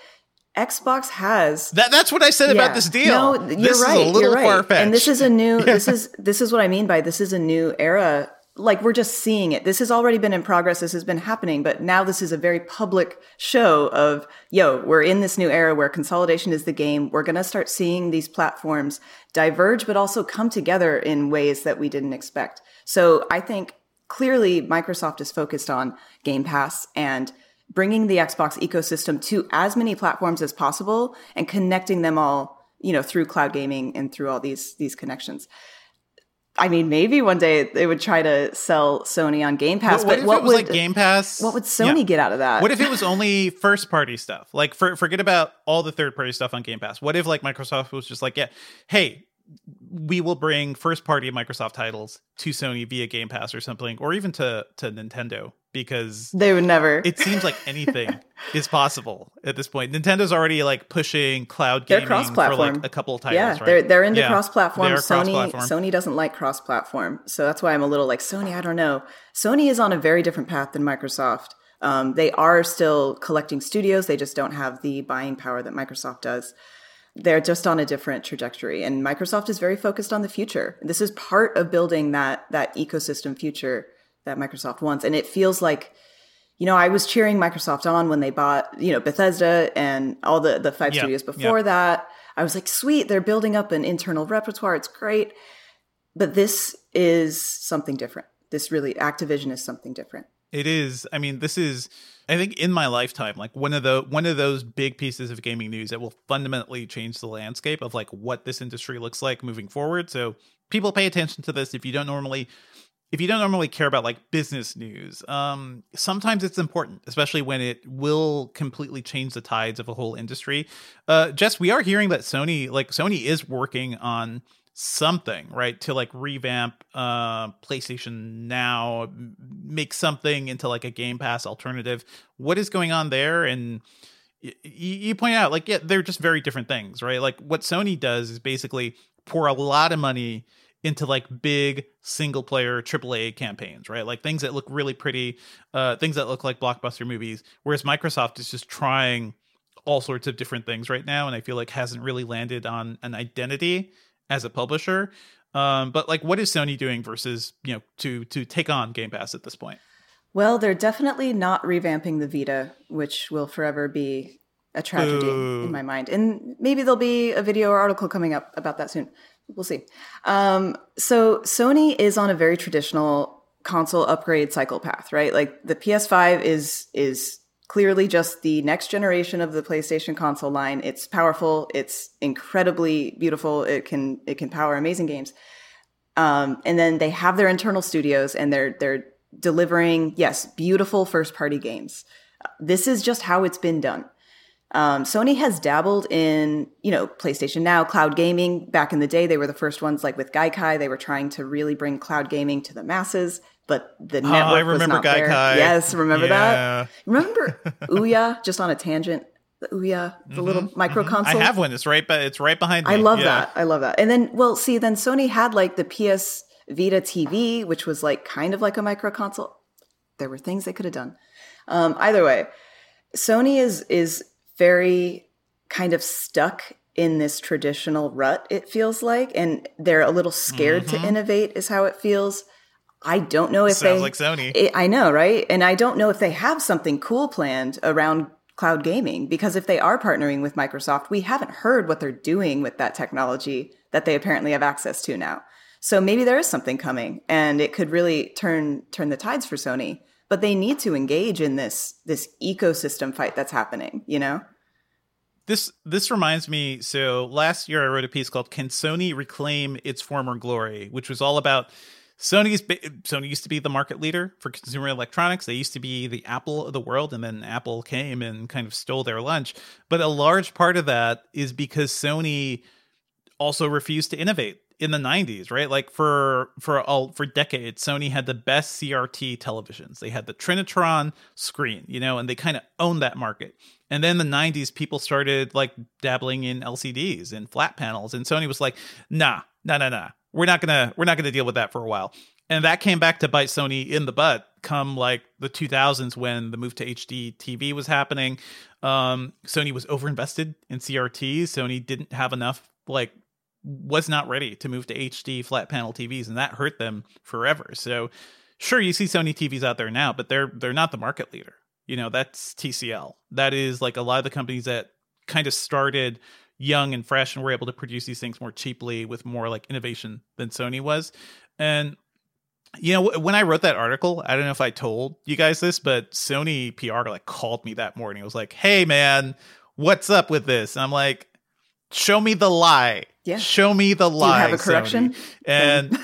Xbox has that. That's what I said yeah. about this deal. No, you're this right. you're right. And this is a new. Yeah. [laughs] This is this is what I mean by this is a new era. Like we're just seeing it. This has already been in progress. This has been happening, but now this is a very public show of yo. We're in this new era where consolidation is the game. We're gonna start seeing these platforms diverge, but also come together in ways that we didn't expect. So I think clearly Microsoft is focused on Game Pass and bringing the Xbox ecosystem to as many platforms as possible and connecting them all, you know, through cloud gaming and through all these these connections. I mean, maybe one day they would try to sell Sony on Game Pass, what, but what would like Game Pass? What would Sony yeah. get out of that? What if it was [laughs] only first party stuff? Like, for, forget about all the third party stuff on Game Pass. What if like Microsoft was just like, yeah, hey, we will bring first party Microsoft titles to Sony via Game Pass or something, or even to to Nintendo because they would never. It seems like anything [laughs] is possible at this point. Nintendo's already like pushing cloud gaming for like a couple of titles. Yeah, right? they're they're into yeah, cross-platform. Sony cross-platform. Sony doesn't like cross-platform, so that's why I'm a little like Sony. I don't know. Sony is on a very different path than Microsoft. Um, they are still collecting studios. They just don't have the buying power that Microsoft does. They're just on a different trajectory, and Microsoft is very focused on the future. This is part of building that that ecosystem future that Microsoft wants, and it feels like you know, I was cheering Microsoft on when they bought, you know, Bethesda and all the the five studios before that. I was like, sweet, they're building up an internal repertoire. It's great. But this is something different. This really Activision is something different. It is. I mean, this is I think in my lifetime, like one of the one of those big pieces of gaming news that will fundamentally change the landscape of like what this industry looks like moving forward. So people pay attention to this if you don't normally if you don't normally care about like business news, um, sometimes it's important, especially when it will completely change the tides of a whole industry. Uh, Jess, we are hearing that Sony, like Sony, is working on something, right, to like revamp uh, PlayStation Now, make something into like a Game Pass alternative. What is going on there? And y- you point out, like, yeah, they're just very different things, right? Like what Sony does is basically pour a lot of money into like big single player AAA campaigns, right? Like things that look really pretty, uh, things that look like blockbuster movies. Whereas Microsoft is just trying all sorts of different things right now, and I feel like hasn't really landed on an identity as a publisher. Um, but like, what is Sony doing versus you know to to take on Game Pass at this point? Well, they're definitely not revamping the Vita, which will forever be a tragedy Ooh. in my mind. And maybe there'll be a video or article coming up about that soon we'll see. Um, so Sony is on a very traditional console upgrade cycle path, right? Like the PS5 is is clearly just the next generation of the PlayStation console line. It's powerful, it's incredibly beautiful. It can it can power amazing games. Um, and then they have their internal studios and they're they're delivering yes, beautiful first party games. This is just how it's been done. Um, Sony has dabbled in, you know, PlayStation Now, cloud gaming. Back in the day, they were the first ones, like with Gaikai. They were trying to really bring cloud gaming to the masses, but the oh, network I remember was not Gaikai. there. Yes, remember yeah. that? Remember [laughs] Ouya? Just on a tangent, the Ouya, the mm-hmm, little micro mm-hmm. console. I have one. It's right, but it's right behind me. I love yeah. that. I love that. And then, well, see, then Sony had like the PS Vita TV, which was like kind of like a micro console. There were things they could have done. Um, either way, Sony is is very kind of stuck in this traditional rut, it feels like, and they're a little scared mm-hmm. to innovate, is how it feels. I don't know if Sounds they like Sony. It, I know, right? And I don't know if they have something cool planned around cloud gaming because if they are partnering with Microsoft, we haven't heard what they're doing with that technology that they apparently have access to now. So maybe there is something coming and it could really turn turn the tides for Sony but they need to engage in this this ecosystem fight that's happening you know this this reminds me so last year i wrote a piece called can sony reclaim its former glory which was all about sony's sony used to be the market leader for consumer electronics. They used to be the apple of the world and then apple came and kind of stole their lunch. But a large part of that is because sony also refused to innovate in the 90s right? Like for for all for decades sony had the best crt televisions. They had the trinitron screen you know and they kind of owned that market and then the 90s people started like dabbling in lcds and flat panels and sony was like nah nah nah nah we're not gonna we're not gonna deal with that for a while and that came back to bite sony in the butt come like the 2000s when the move to hd tv was happening um sony was overinvested in CRT. sony didn't have enough like was not ready to move to HD flat panel TVs, and that hurt them forever. So, sure, you see Sony TVs out there now, but they're they're not the market leader. You know, that's TCL. That is like a lot of the companies that kind of started young and fresh and were able to produce these things more cheaply with more like innovation than Sony was. And you know, when I wrote that article, I don't know if I told you guys this, but Sony PR like called me that morning. It was like, "Hey, man, what's up with this?" And I'm like, "Show me the lie." Yeah. Show me the lie. Do you have a correction? Sony. And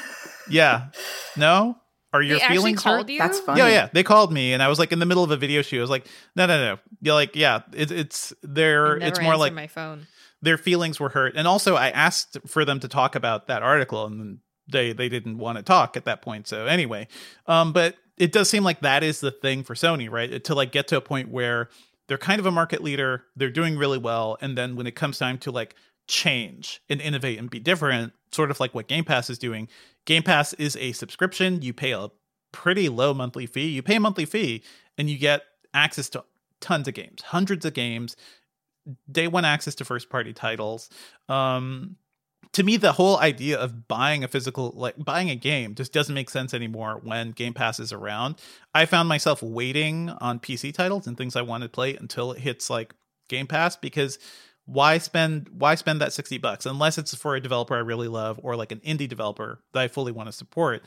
yeah. No? Are your they feelings hurt? You? That's fine. Yeah, yeah. They called me and I was like in the middle of a video shoot. I was like, no, no, no. You're like, yeah, it, it's they're it's more like my phone. Their feelings were hurt. And also I asked for them to talk about that article and they they didn't want to talk at that point. So anyway, um, but it does seem like that is the thing for Sony, right? To like get to a point where they're kind of a market leader, they're doing really well, and then when it comes time to like change and innovate and be different, sort of like what Game Pass is doing. Game Pass is a subscription. You pay a pretty low monthly fee. You pay a monthly fee and you get access to tons of games, hundreds of games, day one access to first party titles. Um, to me, the whole idea of buying a physical, like buying a game, just doesn't make sense anymore when Game Pass is around. I found myself waiting on PC titles and things I wanted to play until it hits like Game Pass because why spend why spend that 60 bucks unless it's for a developer I really love or like an indie developer that I fully want to support.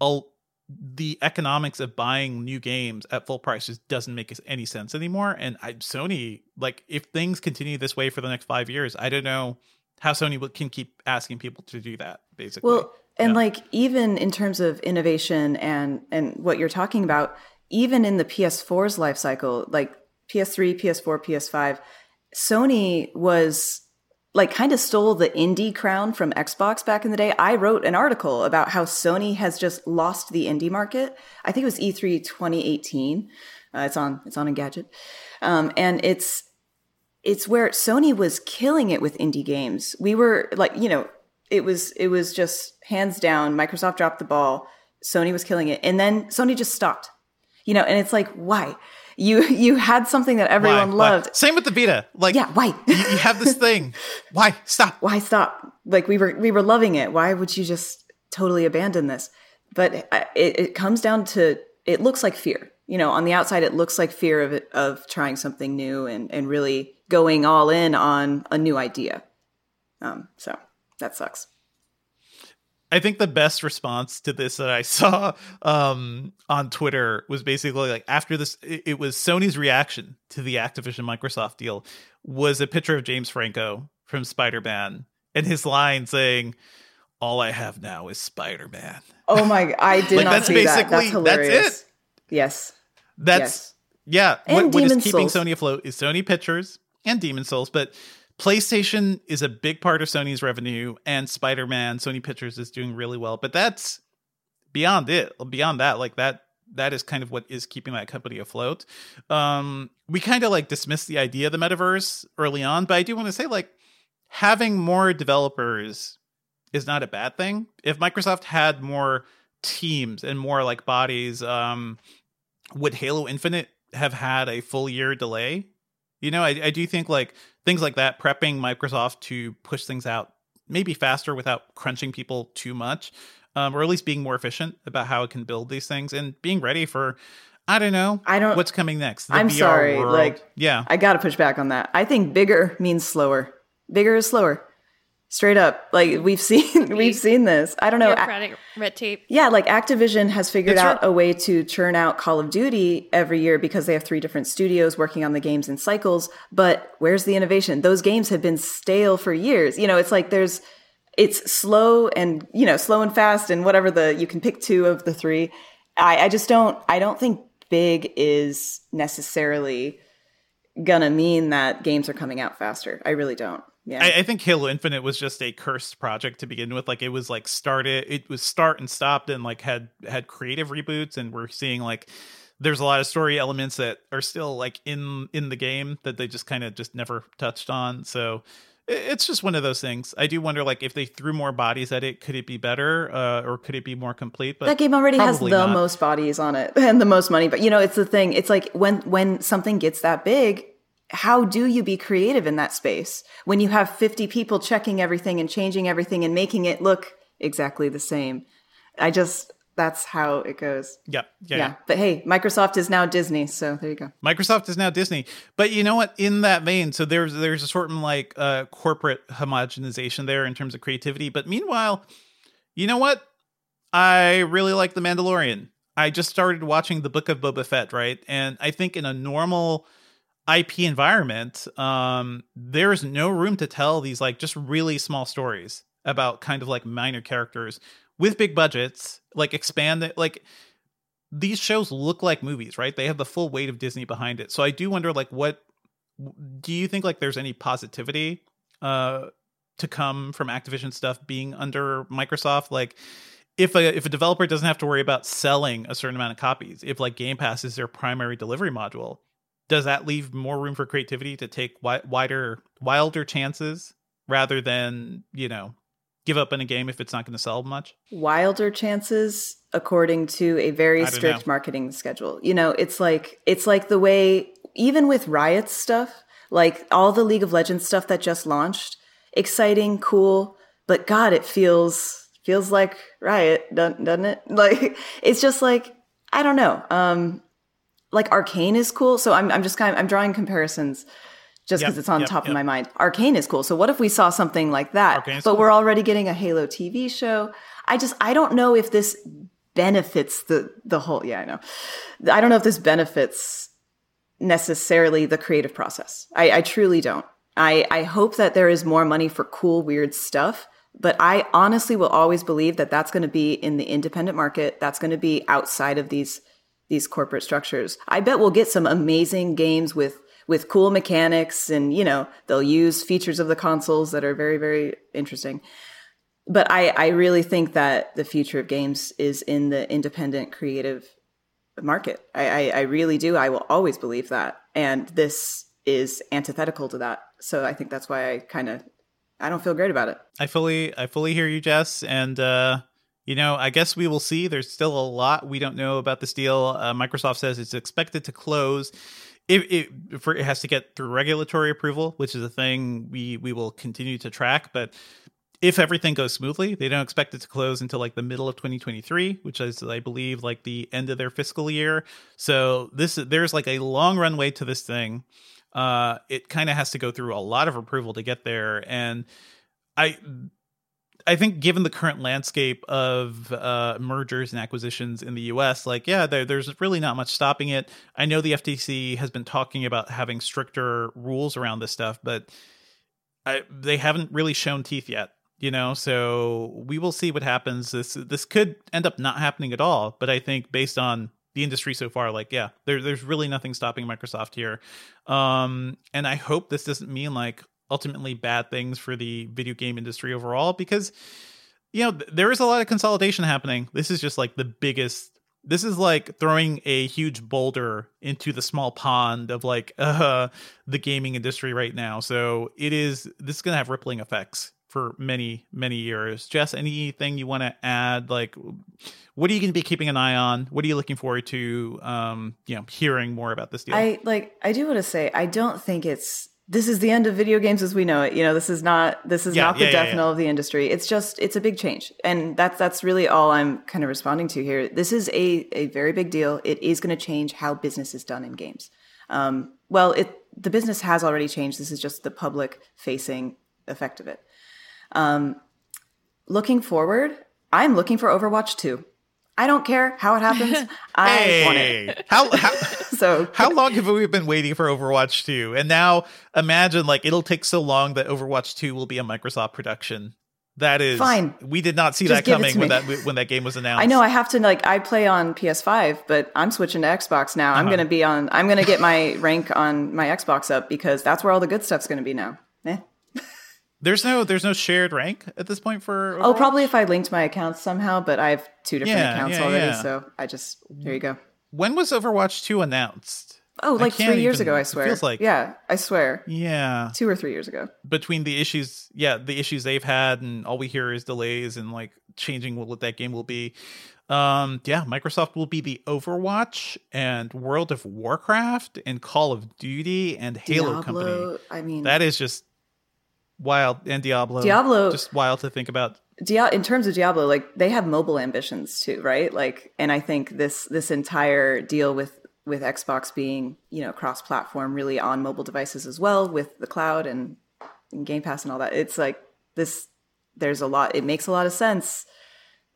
I'll, the economics of buying new games at full price just doesn't make any sense anymore. And I, Sony, like, if things continue this way for the next five years, I don't know how Sony can keep asking people to do that. Basically, well, and yeah. like even in terms of innovation and and what you're talking about, even in the PS4's life cycle, like PS3, PS4, PS5 Sony was like kind of stole the indie crown from Xbox back in the day. I wrote an article about how Sony has just lost the indie market. I think it was E3 2018. Uh, it's on it's on Engadget, um, and it's it's where Sony was killing it with indie games. We were like, you know, it was it was just hands down. Microsoft dropped the ball. Sony was killing it, and then Sony just stopped. You know, and it's like, why? You you had something that everyone why? loved. Why? Same with the Vita. Like yeah, why? you, you have this thing. [laughs] Why stop? Why stop? Like we were we were loving it. Why would you just totally abandon this? But uh, it, it comes down to it looks like fear. You know, on the outside, it looks like fear of it, of trying something new and and really going all in on a new idea. Um, so that sucks. I think the best response to this that I [laughs] saw um, on Twitter was basically like after this, it, it, was Sony's reaction to the Activision Microsoft deal was a picture of James Franco from Spider Man and his line saying, "All I have now is Spider Man." Oh my! I [laughs] did like, not that's see basically, that. That's hilarious. That's it. Yes. That's yes. yeah. And what, what is keeping Souls. Sony afloat is Sony Pictures and Demon Souls, but PlayStation is a big part of Sony's revenue, and Spider Man, Sony Pictures is doing really well. But that's beyond it. Beyond that, like that, that is kind of what is keeping that company afloat. Um, we kind of like dismissed the idea of the metaverse early on, but I do want to say like having more developers is not a bad thing. If Microsoft had more teams and more like bodies, um, would Halo Infinite have had a full year delay? You know, I, I do think like things like that, prepping Microsoft to push things out maybe faster without crunching people too much, um, or at least being more efficient about how it can build these things and being ready for. I don't know. I don't. What's coming next? I'm VR sorry. World. Like, yeah, I got to push back on that. I think bigger means slower. Bigger is slower. Straight up, like we've [laughs] seen, we've seen this. I don't know. Bureaucratic red tape. Yeah, like Activision has figured out a way to churn out Call of Duty every year because they have three different studios working on the games in cycles. But where's the innovation? Those games have been stale for years. You know, it's like there's, it's slow and you know, slow and fast and whatever the you can pick two of the three. I, I just don't. I don't think big is necessarily gonna mean that games are coming out faster. I really don't. Yeah. I, I, think Halo Infinite was just a cursed project to begin with. Like it was like started, it was start and stopped, and like had had creative reboots, and we're seeing like there's a lot of story elements that are still like in in the game that they just kind of just never touched on. So it's just one of those things. I do wonder, like, if they threw more bodies at it, could it be better, uh, or could it be more complete? But that game already has the not. most bodies on it [laughs] and the most money. But you know, it's the thing. It's like when when something gets that big, how do you be creative in that space when you have 50 people checking everything and changing everything and making it look exactly the same? I just, that's how it goes. Yeah, yeah, yeah. But hey, Microsoft is now Disney, so there you go. Microsoft is now Disney. But you know what? In that vein, so there's there's a certain like uh, corporate homogenization there in terms of creativity. But meanwhile, you know what? I really like The Mandalorian. I just started watching the Book of Boba Fett, right? And I think in a normal IP environment, um, there's no room to tell these like just really small stories about kind of like minor characters with big budgets, like expand it. Like these shows look like movies, right? They have the full weight of Disney behind it. So I do wonder, like, what do you think? Like, there's any positivity uh, to come from Activision stuff being under Microsoft? Like, if a if a developer doesn't have to worry about selling a certain amount of copies, if like Game Pass is their primary delivery module, does that leave more room for creativity to take wi- wider wilder chances rather than you know give up in a game if it's not going to sell much? Wilder chances according to a very strict know. marketing schedule. You know it's like it's like the way even with riot stuff like all the league of legends stuff that just launched exciting cool but god it feels feels like riot doesn't it? [laughs] Like it's just like i don't know um like Arcane is cool. So I'm I'm just kind of I'm drawing comparisons just because yep, it's on yep, top yep. of my mind. Arcane is cool. So what if we saw something like that? Arcane's but cool. we're already getting a Halo TV show. I just I don't know if this benefits the the whole yeah, I know. I don't know if this benefits necessarily the creative process. I, I truly don't. I, I hope that there is more money for cool, weird stuff. But I honestly will always believe that that's going to be in the independent market. That's going to be outside of these these corporate structures. I bet we'll get some amazing games with with cool mechanics and you know they'll use features of the consoles that are very very interesting. But i i really think that the future of games is in the independent creative market. I i, I really do. I will always believe that. And this is antithetical to that. So i think that's why i kind of i don't feel great about it. I fully i fully hear you jess. And uh you know, I guess we will see. There's still a lot we don't know about this deal. Uh, Microsoft says it's expected to close. It, it, for, it has to get through regulatory approval, which is a thing we we will continue to track. But if everything goes smoothly, they don't expect it to close until like the middle of 2023, which is, I believe, like the end of their fiscal year. So this there's like a long runway to this thing. Uh, it kind of has to go through a lot of approval to get there, and I I think given the current landscape of uh, mergers and acquisitions in the U.S., like yeah, there, there's really not much stopping it. I know the FTC has been talking about having stricter rules around this stuff, but I, they haven't really shown teeth yet. You know, so we will see what happens. This this could end up not happening at all, but I think based on the industry so far, like yeah, there, there's really nothing stopping Microsoft here. Um, and I hope this doesn't mean like ultimately bad things for the video game industry overall because you know there is a lot of consolidation happening. This is just like the biggest this is like throwing a huge boulder into the small pond of like [laughs] uh the gaming industry right now. So it is this is going to have rippling effects for many many years. Jess anything you want to add? Like what are you going to be keeping an eye on? What are you looking forward to um you know hearing more about this deal? I like i do want to say i don't think it's this is the end of video games as we know it. You know, this is not this is yeah, not the yeah, death knell yeah, of the industry. It's just it's a big change, and that's that's really all I'm kind of responding to here. This is a a very big deal. It is going to change how business is done in games. Um, well, it the business has already changed. This is just the public facing effect of it. Um, looking forward, I'm looking for Overwatch 2. I don't care how it happens. [laughs] I hey, want it. How, how [laughs] so how long have we been waiting for Overwatch 2? And now imagine like it'll take so long that Overwatch 2 will be a Microsoft production. That is fine. We did not see Just that coming when that when that game was announced. I know I have to like I play on PS5, but I'm switching to Xbox now. Uh-huh. I'm going to be on I'm going to get my [laughs] rank on my Xbox up because that's where all the good stuff's going to be now. Eh. There's no there's no shared rank at this point for Overwatch? Oh, probably if I linked my accounts somehow, but I have two different yeah, accounts yeah, already, yeah. so I just there you go. When was Overwatch 2 announced? Oh, like three years even, ago, I swear. feels like yeah, I swear. Yeah, two or three years ago. Between the issues, yeah, the issues they've had, and all we hear is delays and like changing what that game will be. Um, yeah, Microsoft will be the Overwatch and World of Warcraft and Call of Duty and Halo Diablo, company. I mean, that is just wild and Diablo. Diablo, just wild to think about. Dia- in terms of Diablo, like they have mobile ambitions too, right? Like, and I think this this entire deal with with Xbox being you know cross platform, really on mobile devices as well, with the cloud and, and Game Pass and all that. It's like this. There's a lot. It makes a lot of sense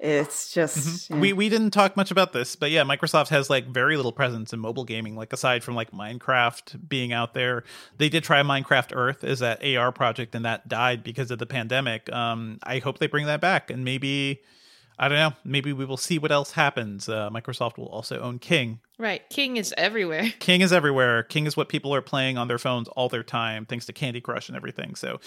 it's just mm-hmm. yeah. we we didn't talk much about this, but yeah, Microsoft has like very little presence in mobile gaming. Like aside from like Minecraft being out there, they did try Minecraft Earth as that AR project, and that died because of the pandemic. Um, I hope they bring that back, and maybe I don't know. Maybe we will see what else happens. Uh, Microsoft will also own King. Right, King is everywhere. [laughs] King is everywhere. King is what people are playing on their phones all their time, thanks to Candy Crush and everything. So,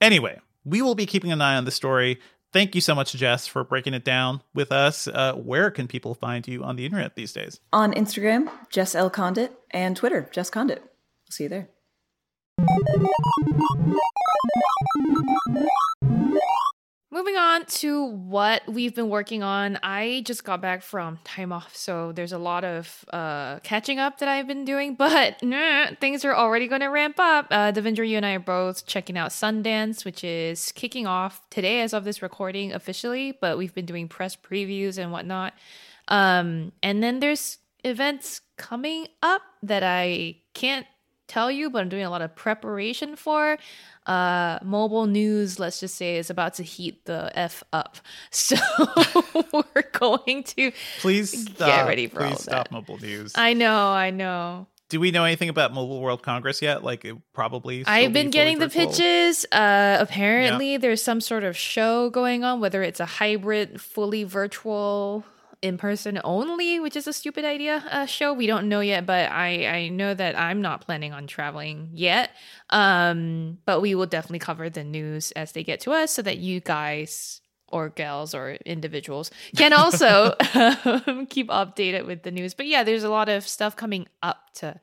anyway, we will be keeping an eye on the story thank you so much, Jess, for breaking it down with us. Uh, where can people find you on the internet these days? On Instagram, Jess L. Conditt, and Twitter, Jess Conditt. I'll see you there. Moving on to what we've been working on. I just got back from time off, so there's a lot of uh, catching up that I've been doing, [laughs] but nah, things are already going to ramp up. Uh, Devindra, you and I are both checking out Sundance, which is kicking off today as of this recording officially, but we've been doing press previews and whatnot. Um, and then there's events coming up that I can't tell you, but I'm doing a lot of preparation for uh, mobile news, let's just say, is about to heat the f up. [laughs] So [laughs] we're going to please stop, get ready for please all stop that. mobile news. I know, I know. Do we know anything about Mobile World Congress yet? Like, it probably. I've been be getting the pitches. Uh, apparently, yeah. there's some sort of show going on, whether it's a hybrid, fully virtual in person only, which is a stupid idea. Uh, show we don't know yet, but I I know that I'm not planning on traveling yet. Um, but we will definitely cover the news as they get to us, so that you guys or gals or individuals can also [laughs] um, keep updated with the news. But yeah, there's a lot of stuff coming up to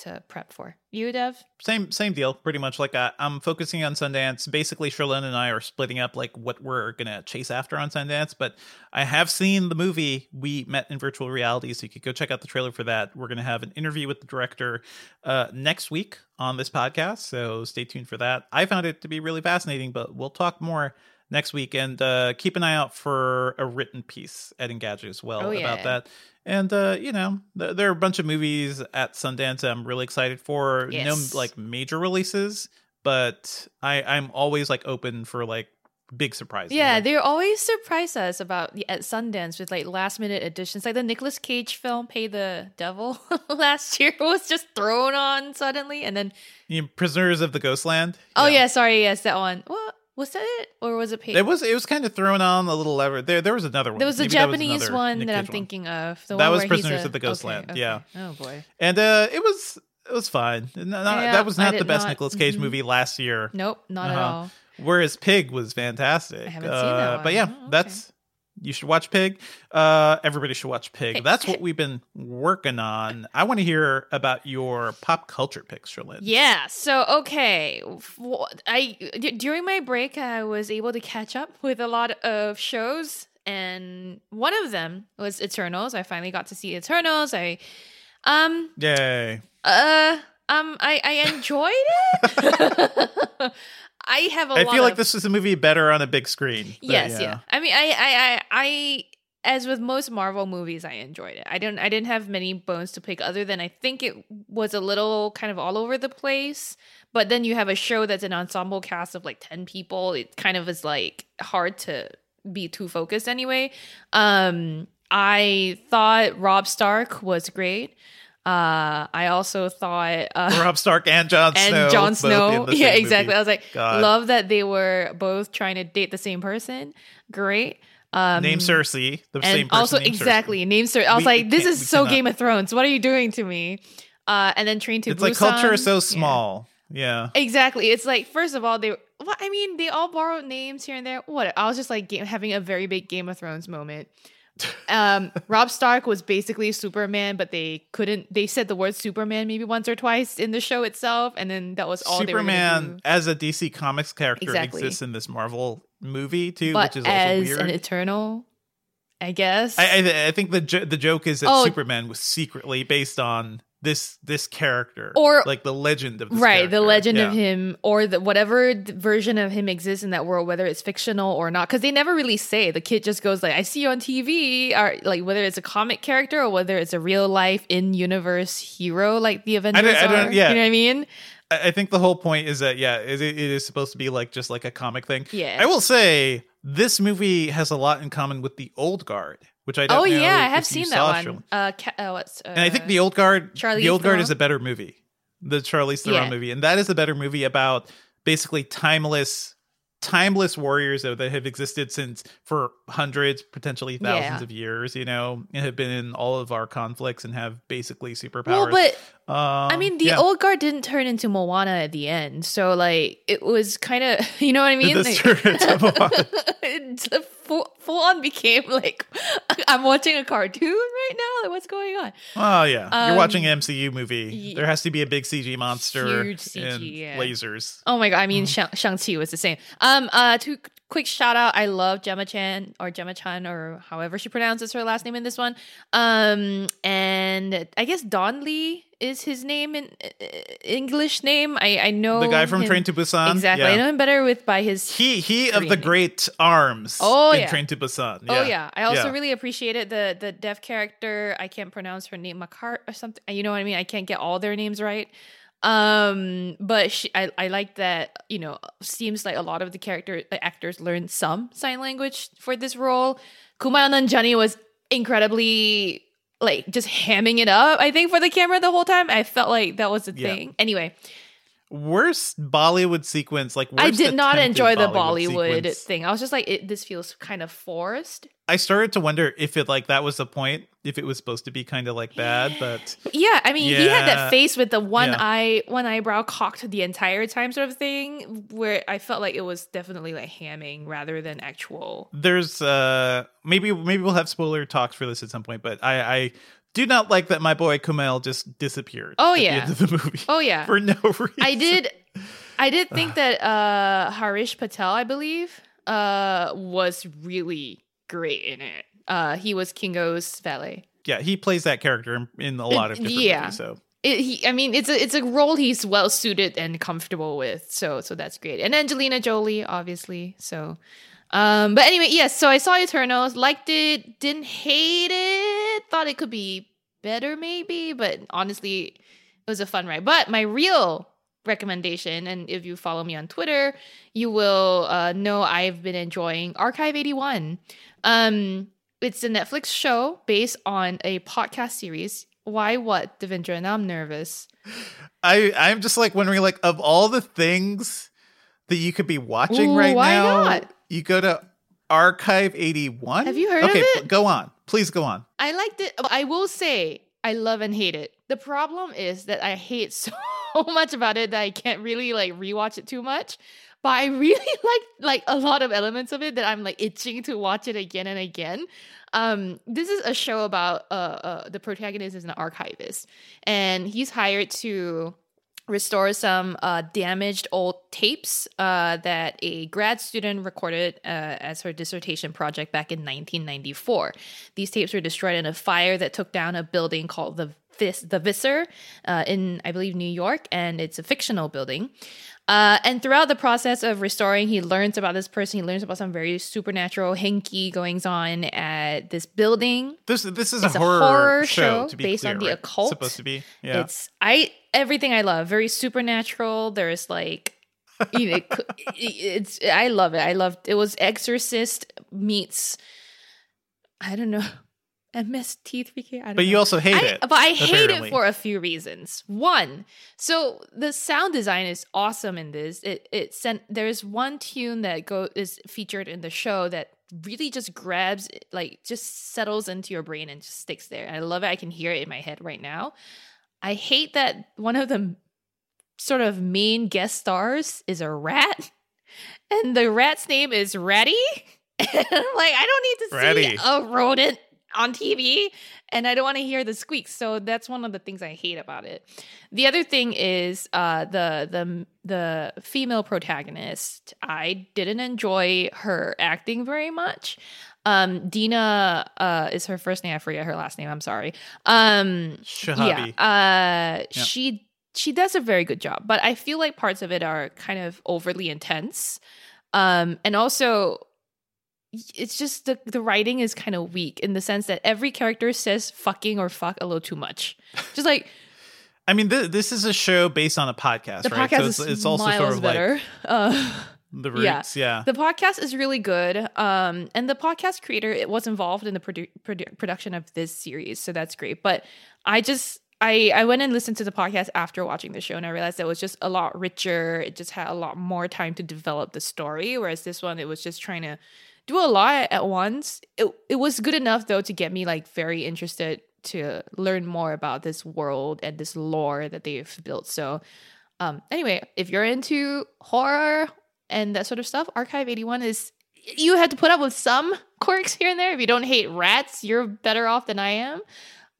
to prep for. You, Dev? Same same deal, pretty much. Like I'm focusing on Sundance. Basically, Cherlynn and I are splitting up like what we're gonna chase after on Sundance. But I have seen the movie. We met in virtual reality, so you could go check out the trailer for that. We're gonna have an interview with the director uh, next week on this podcast, so stay tuned for that. I found it to be really fascinating, but we'll talk more next week and uh, keep an eye out for a written piece at Engadget as well oh, yeah. about that. And uh, you know, th- there are a bunch of movies at Sundance I'm really excited for. Yes. No like major releases, but I I'm always like open for like big surprises. Yeah, they always surprise us about at Sundance with like last minute additions. Like the Nicolas Cage film "Pay the Devil" [laughs] last year was just thrown on suddenly, and then you know, Prisoners of the Ghostland. Oh yeah. yeah, sorry, yes, that one. What was that it, or was it? Paid? It was. It was kind of thrown on a little lever. There, there was another one. There was a Maybe Japanese was one Nick that I'm Cage thinking of. that was Prisoners of the Ghostland. Okay, okay. Yeah. Oh boy. And uh, it was it was fine. Not, Yeah, that was not the best not- Nicolas Cage mhm. movie last year. Nope, not at Uh-huh. all. Whereas Pig was fantastic. I haven't seen Uh, that But yeah, Oh, okay. that's you should watch Pig. Uh, everybody should watch Pig. That's what we've been working on. I want to hear about your pop culture picks, Cherlynn. Yeah. So okay, I during my break I was able to catch up with a lot of shows, and one of them was Eternals. I finally got to see Eternals. I um Yay. uh um I I enjoyed it. [laughs] [laughs] I have a I lot feel like of- this is a movie better on a big screen. but Yes, yeah. I mean, I, I, I, I, as with most Marvel movies, I enjoyed it. I didn't, I didn't have many bones to pick, other than I think it was a little kind of all over the place. But then you have a show that's an ensemble cast of like ten people. It kind of is like hard to be too focused anyway. Um, I thought Robb Stark was great. Uh, I also thought uh, Robb Stark and Jon and Snow. Jon Snow. [laughs] Yeah, exactly. movie. I was like, God. love that they were both trying to date the same person. Great. Um, Name Cersei, the same person. also named Cersei. exactly name Cersei. I was We- like, this is so cannot. Game of Thrones. What are you doing to me? Uh, and then Train to It's Busan. like culture is so Yeah. small. Yeah. Exactly. It's like first of all, they. Well, I mean, they all borrowed names here and there. What? I was just like game, having a very big Game of Thrones moment. Um, Robb Stark was basically Superman, but they couldn't. They said the word Superman maybe once or twice in the show itself, and then that was all they were Superman as a DC Comics character Exactly. exists in this Marvel movie too, But which is also as weird. an Eternal, I guess. I, I I think the jo- the joke is that Oh. Superman was secretly based on this this character Or- like the legend of right the character. legend of him or the whatever version of him exists in that world whether it's fictional or not because they never really say the kid just goes like i see you on tv or like whether it's a comic character or whether it's a real life in universe hero like the avengers I don't- are. yeah. you know what i mean I I think the whole point is that yeah, it, it is supposed to be like just like a comic thing. Yeah. I will say this movie has a lot in common with the Old Guard, which I don't oh yeah i have seen that one Shirley. uh, ca- uh what's uh, and I think the Old Guard, Charlize the Old Guard is a better movie. The Charlize Theron Yeah. movie, and that is a better movie about basically timeless timeless warriors though that have existed since for hundreds potentially thousands yeah. of years you know and have been in all of our conflicts and have basically superpowers well but um, i mean the yeah. old guard didn't turn into moana at the end so like it was kind of [laughs] you know what i mean That's true. it's [laughs] full, full on became like [laughs] i'm watching a cartoon right now like what's going on oh yeah um, you're watching an mcu movie there has to be a big cg monster huge CG, and yeah. lasers oh my god i mean mm. shang-chi was the same um, uh, two quick shout out. I love Gemma Chan or Gemma Chan or however she pronounces her last name in this one. Um, and I guess Don Lee is his name in uh, English name. I I know the guy from him. Train to Busan. Exactly, yeah. I know him better with by his he he of the name. great arms. Oh yeah, Train to Busan. Oh, yeah. Oh yeah, I also yeah. really appreciated the the deaf character. I can't pronounce her name, Makart or something. You know what I mean? I can't get all their names right. Um, but she, I, I like that, you know, seems like a lot of the character the actors learned some sign language for this role. Kumail Nanjiani was incredibly like just hamming it up, I think, for the camera the whole time. I felt like that was the yeah. thing. Anyway. Worst Bollywood sequence, like I did not enjoy the Bollywood, Bollywood thing. I was just like, it, this feels kind of forced. I started to wonder if it like that was the point, if it was supposed to be kind of like bad, but yeah, I mean, yeah. he had that face with the one yeah. eye, one eyebrow cocked the entire time, sort of thing, where I felt like it was definitely like hamming rather than actual. There's uh maybe maybe we'll have spoiler talks for this at some point, but I I do not like that my boy Kumail just disappeared. Oh yeah, the, the movie. Oh yeah, for no [laughs] reason. I did, I did think that uh Harish Patel, I believe, uh was really great in it. Uh, he was Kingo's valet. Yeah, he plays that character in, in a lot of different yeah. movies. So it, he, I mean, it's a it's a role he's well suited and comfortable with. So so that's great. And Angelina Jolie, obviously. So, um, but anyway, yes. So I saw Eternals, liked it, didn't hate it, thought it could be better maybe, but honestly, it was a fun ride. But my real recommendation, and if you follow me on Twitter, you will uh, know I've been enjoying Archive 81. Um, it's a Netflix show based on a podcast series. Why what, Devindra? Now I'm nervous. I I'm just like wondering, like, of all the things that you could be watching Ooh, right why now, not? you go to Archive 81. Have you heard okay, of it? go on. Please go on. I liked it. I will say I love and hate it. The problem is that I hate [laughs] so much about it that I can't really like rewatch it too much but I really [laughs] like like a lot of elements of it that I'm like itching to watch it again and again. Um, this is a show about uh, uh, the protagonist is an archivist, and he's hired to restore some uh, damaged old tapes uh, that a grad student recorded uh, as her dissertation project back in 1994. These tapes were destroyed in a fire that took down a building called the Vis- the Visser uh, in, I believe, New York, and it's a fictional building. Uh, and throughout the process of restoring, he learns about this person. He learns about some very supernatural, hinky goings on at this building. This this is a horror, a horror, show, show based clear, on the right? occult. Supposed to be, yeah. It's I everything I love. Very supernatural. There's like you know, it, [laughs] it's I love it. I loved it was Exorcist meets I don't know MST3K. but know. you also hate I, it. But I hate it for a few reasons. One, so the sound design is awesome in this. It it sent there's one tune that go is featured in the show that really just grabs like just settles into your brain and just sticks there. And I love it. I can hear it in my head right now. I hate that one of the sort of main guest stars is a rat. [laughs] And the rat's name is Ratty. [laughs] Like, I don't need to Ratty. see a rodent on TV and I don't want to hear the squeaks. So that's one of the things I hate about it. The other thing is uh, the the the female protagonist. I didn't enjoy her acting very much. Um, Dina uh, is her first name. I forget her last name. I'm sorry. Um, Shihabi. Yeah, uh, yeah. She she does a very good job, but I feel like parts of it are kind of overly intense. Um, and also it's just the the writing is kind of weak in the sense that every character says fucking or fuck a little too much. [laughs] Just like I mean, th- this is a show based on a podcast, the right? Podcast so it's, it's also sort of better. like [laughs] uh, the roots, yeah. yeah. The podcast is really good, um, and the podcast creator it was involved in the produ- produ- production of this series, so that's great. But I just I I went and listened to the podcast after watching the show, and I realized it was just a lot richer. It just had a lot more time to develop the story, whereas this one it was just trying to do a lot at once. It it was good enough though to get me like very interested to learn more about this world and this lore that they've built. So, um, anyway, if you're into horror and that sort of stuff, Archive 81 is you have to put up with some [laughs] quirks here and there. If you don't hate rats, you're better off than I am.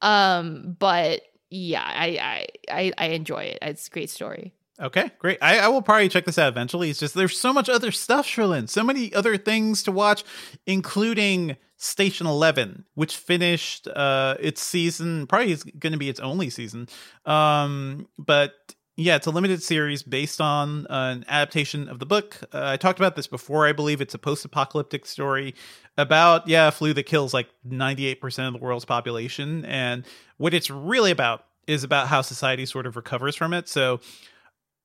Um, but yeah, I I I, I enjoy it. It's a great story. Okay, great. I, I, will probably check this out eventually. It's just there's so much other stuff, Cherlynn. So many other things to watch, including Station Eleven, which finished uh its season. Probably is going to be its only season. Um, but yeah, it's a limited series based on an adaptation of the book. Uh, I talked about this before. I believe it's a post-apocalyptic story about yeah, a flu that kills like 98% of the world's population and what it's really about is about how society sort of recovers from it. So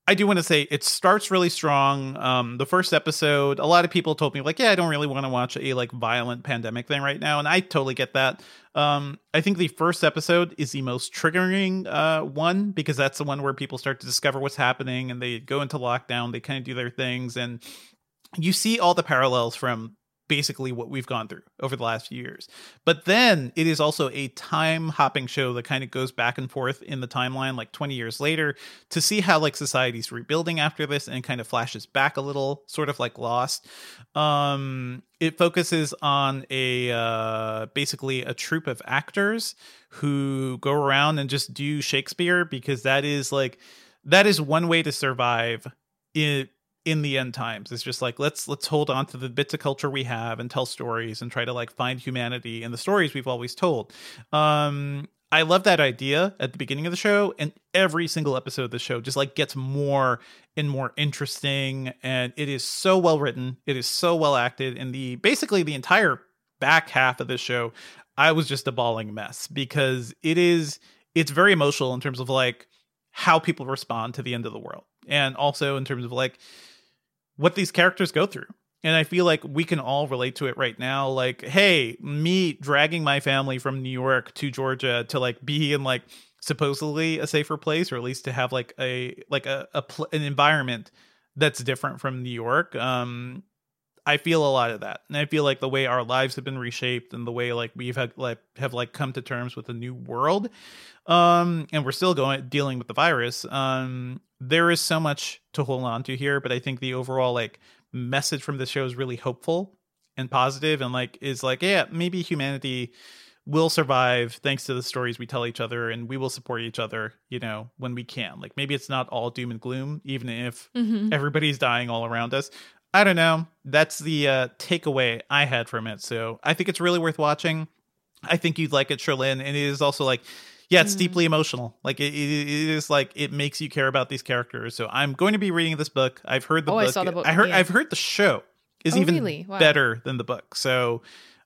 I do want to say it starts really strong. Um, the first episode, a lot of people told me like, yeah, I don't really want to watch a like violent pandemic thing right now, and I totally get that. Um, I think the first episode is the most triggering uh, one because that's the one where people start to discover what's happening and they go into lockdown. They kind of do their things, and you see all the parallels from basically what we've gone through over the last few years. But then it is also a time hopping show that kind of goes back and forth in the timeline, like 20 years later, to see how like society's rebuilding after this and kind of flashes back a little, sort of like Lost. Um, it focuses on a uh, basically a troupe of actors who go around and just do Shakespeare because that is like that is one way to survive in in the end times. It's just like let's let's hold on to the bits of culture we have and tell stories and try to like find humanity in the stories we've always told. Um i love that idea at the beginning of the show and every single episode of the show just like gets more and more interesting and it is so well written it is so well acted and the basically the entire back half of the show i was just a bawling mess because it is it's very emotional in terms of like how people respond to the end of the world and also in terms of like what these characters go through. And I feel like we can all relate to it right now. Like, hey, me dragging my family from New York to Georgia to like be in like supposedly a safer place, or at least to have like a like a, a pl- an environment that's different from New York. Um, I feel a lot of that, and I feel like the way our lives have been reshaped, and the way like we've had like have like come to terms with a new world, um, and we're still going dealing with the virus. Um, there is so much to hold on to here, but I think the overall like message from the show is really hopeful and positive and like is like, yeah, maybe humanity will survive thanks to the stories we tell each other and we will support each other, you know, when we can. Like maybe it's not all doom and gloom, even if mm-hmm. everybody's dying all around us. I don't know. That's the uh, takeaway I had from it. So I think it's really worth watching. I think you'd like it, Cherlynn. And it is also like yeah, it's mm. deeply emotional. Like it, it is like it makes you care about these characters. So I'm going to be reading this book. I've heard the oh, book. I saw the book. I heard. Yeah. I've heard the show is oh, even really? wow. better than the book. So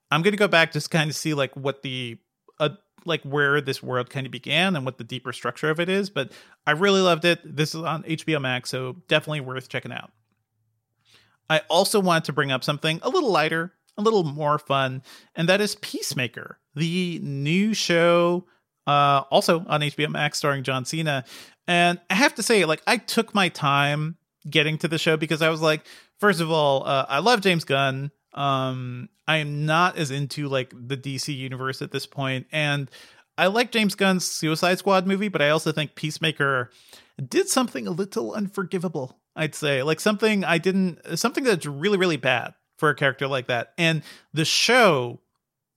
I'm going to go back just kind of see like what the uh, like where this world kind of began and what the deeper structure of it is. But I really loved it. This is on HBO Max, so definitely worth checking out. I also wanted to bring up something a little lighter, a little more fun, and that is Peacemaker, the new show uh, also on HBO Max, starring John Cena. And I have to say, like, I took my time getting to the show because I was like, first of all, uh, I love James Gunn. Um, I am not as into like the DC universe at this point, and I like James Gunn's Suicide Squad movie, but I also think Peacemaker did something a little unforgivable. I'd say, like something I didn't, something that's really, really bad for a character like that. And the show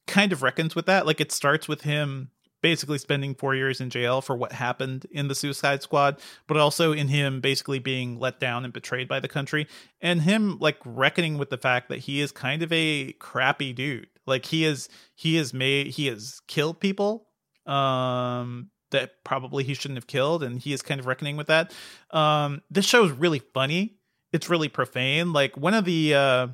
kind of reckons with that. Like it starts with him basically spending four years in jail for what happened in the Suicide Squad, but also in him basically being let down and betrayed by the country, and him like reckoning with the fact that he is kind of a crappy dude. Like he is, he is made, he has killed people um that probably he shouldn't have killed, and he is kind of reckoning with that. Um, this show is really funny. It's really profane. Like one of the uh,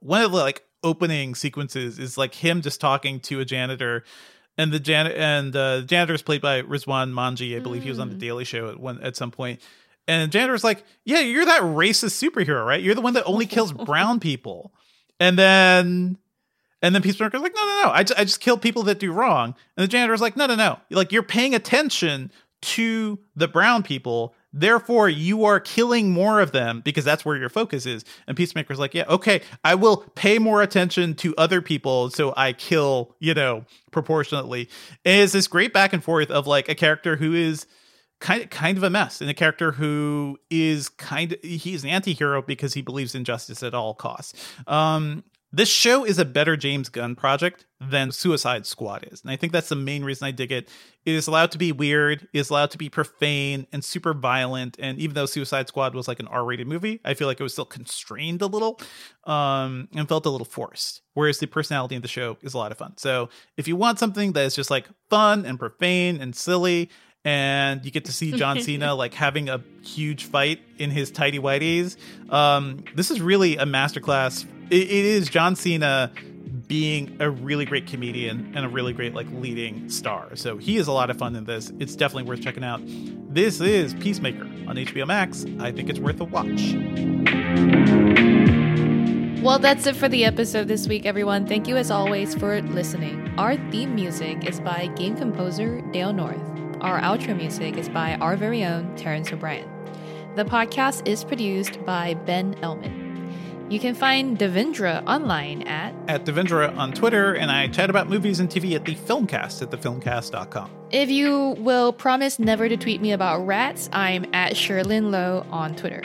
one of the like opening sequences is like him just talking to a janitor and the jan and uh, the janitor is played by Rizwan Manji. I believe mm. he was on the mm. Daily Show at one at some point. And the janitor's like, "Yeah, you're that racist superhero, right? You're the one that only kills [laughs] brown people." And then, And then Peacemaker's like, no, no, no, I just, I just kill people that do wrong. And the janitor's like, no, no, no. Like you're paying attention to the brown people. Therefore, you are killing more of them because that's where your focus is. And Peacemaker's like, yeah, okay, I will pay more attention to other people so I kill, you know, proportionately. And it's this great back and forth of like a character who is kind of, kind of a mess and a character who is kind of he's an anti-hero because he believes in justice at all costs. Um, this show is a better James Gunn project than Suicide Squad is. And I think that's the main reason I dig it. It is allowed to be weird, it is allowed to be profane and super violent. And even though Suicide Squad was like an R rated movie, I feel like it was still constrained a little um, and felt a little forced. Whereas the personality of the show is a lot of fun. So if you want something that is just like fun and profane and silly, and you get to see John [laughs] Cena like having a huge fight in his tidy whities. Um, this is really a masterclass it, it is John Cena being a really great comedian and a really great like leading star. So he is a lot of fun in this. It's definitely worth checking out. This is Peacemaker on HBO Max. I think it's worth a watch. Well, that's it for the episode this week, everyone. Thank you as always for listening. Our theme music is by game composer Dale North. Our outro music is by our very own Terrence O'Brien. The podcast is produced by Ben Ellman. You can find Devindra online at at Devindra on Twitter, and I chat about movies and TV at the Filmcast at thefilmcast.com. If you will promise never to tweet me about rats, I'm at Cherlynn Low on Twitter.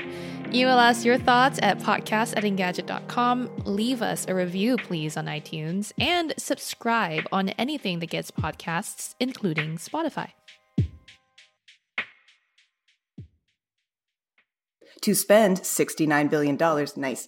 Email us your thoughts at podcast at engadget.com. Leave us a review, please, on iTunes, and subscribe on anything that gets podcasts, including Spotify. To spend $69 billion, nice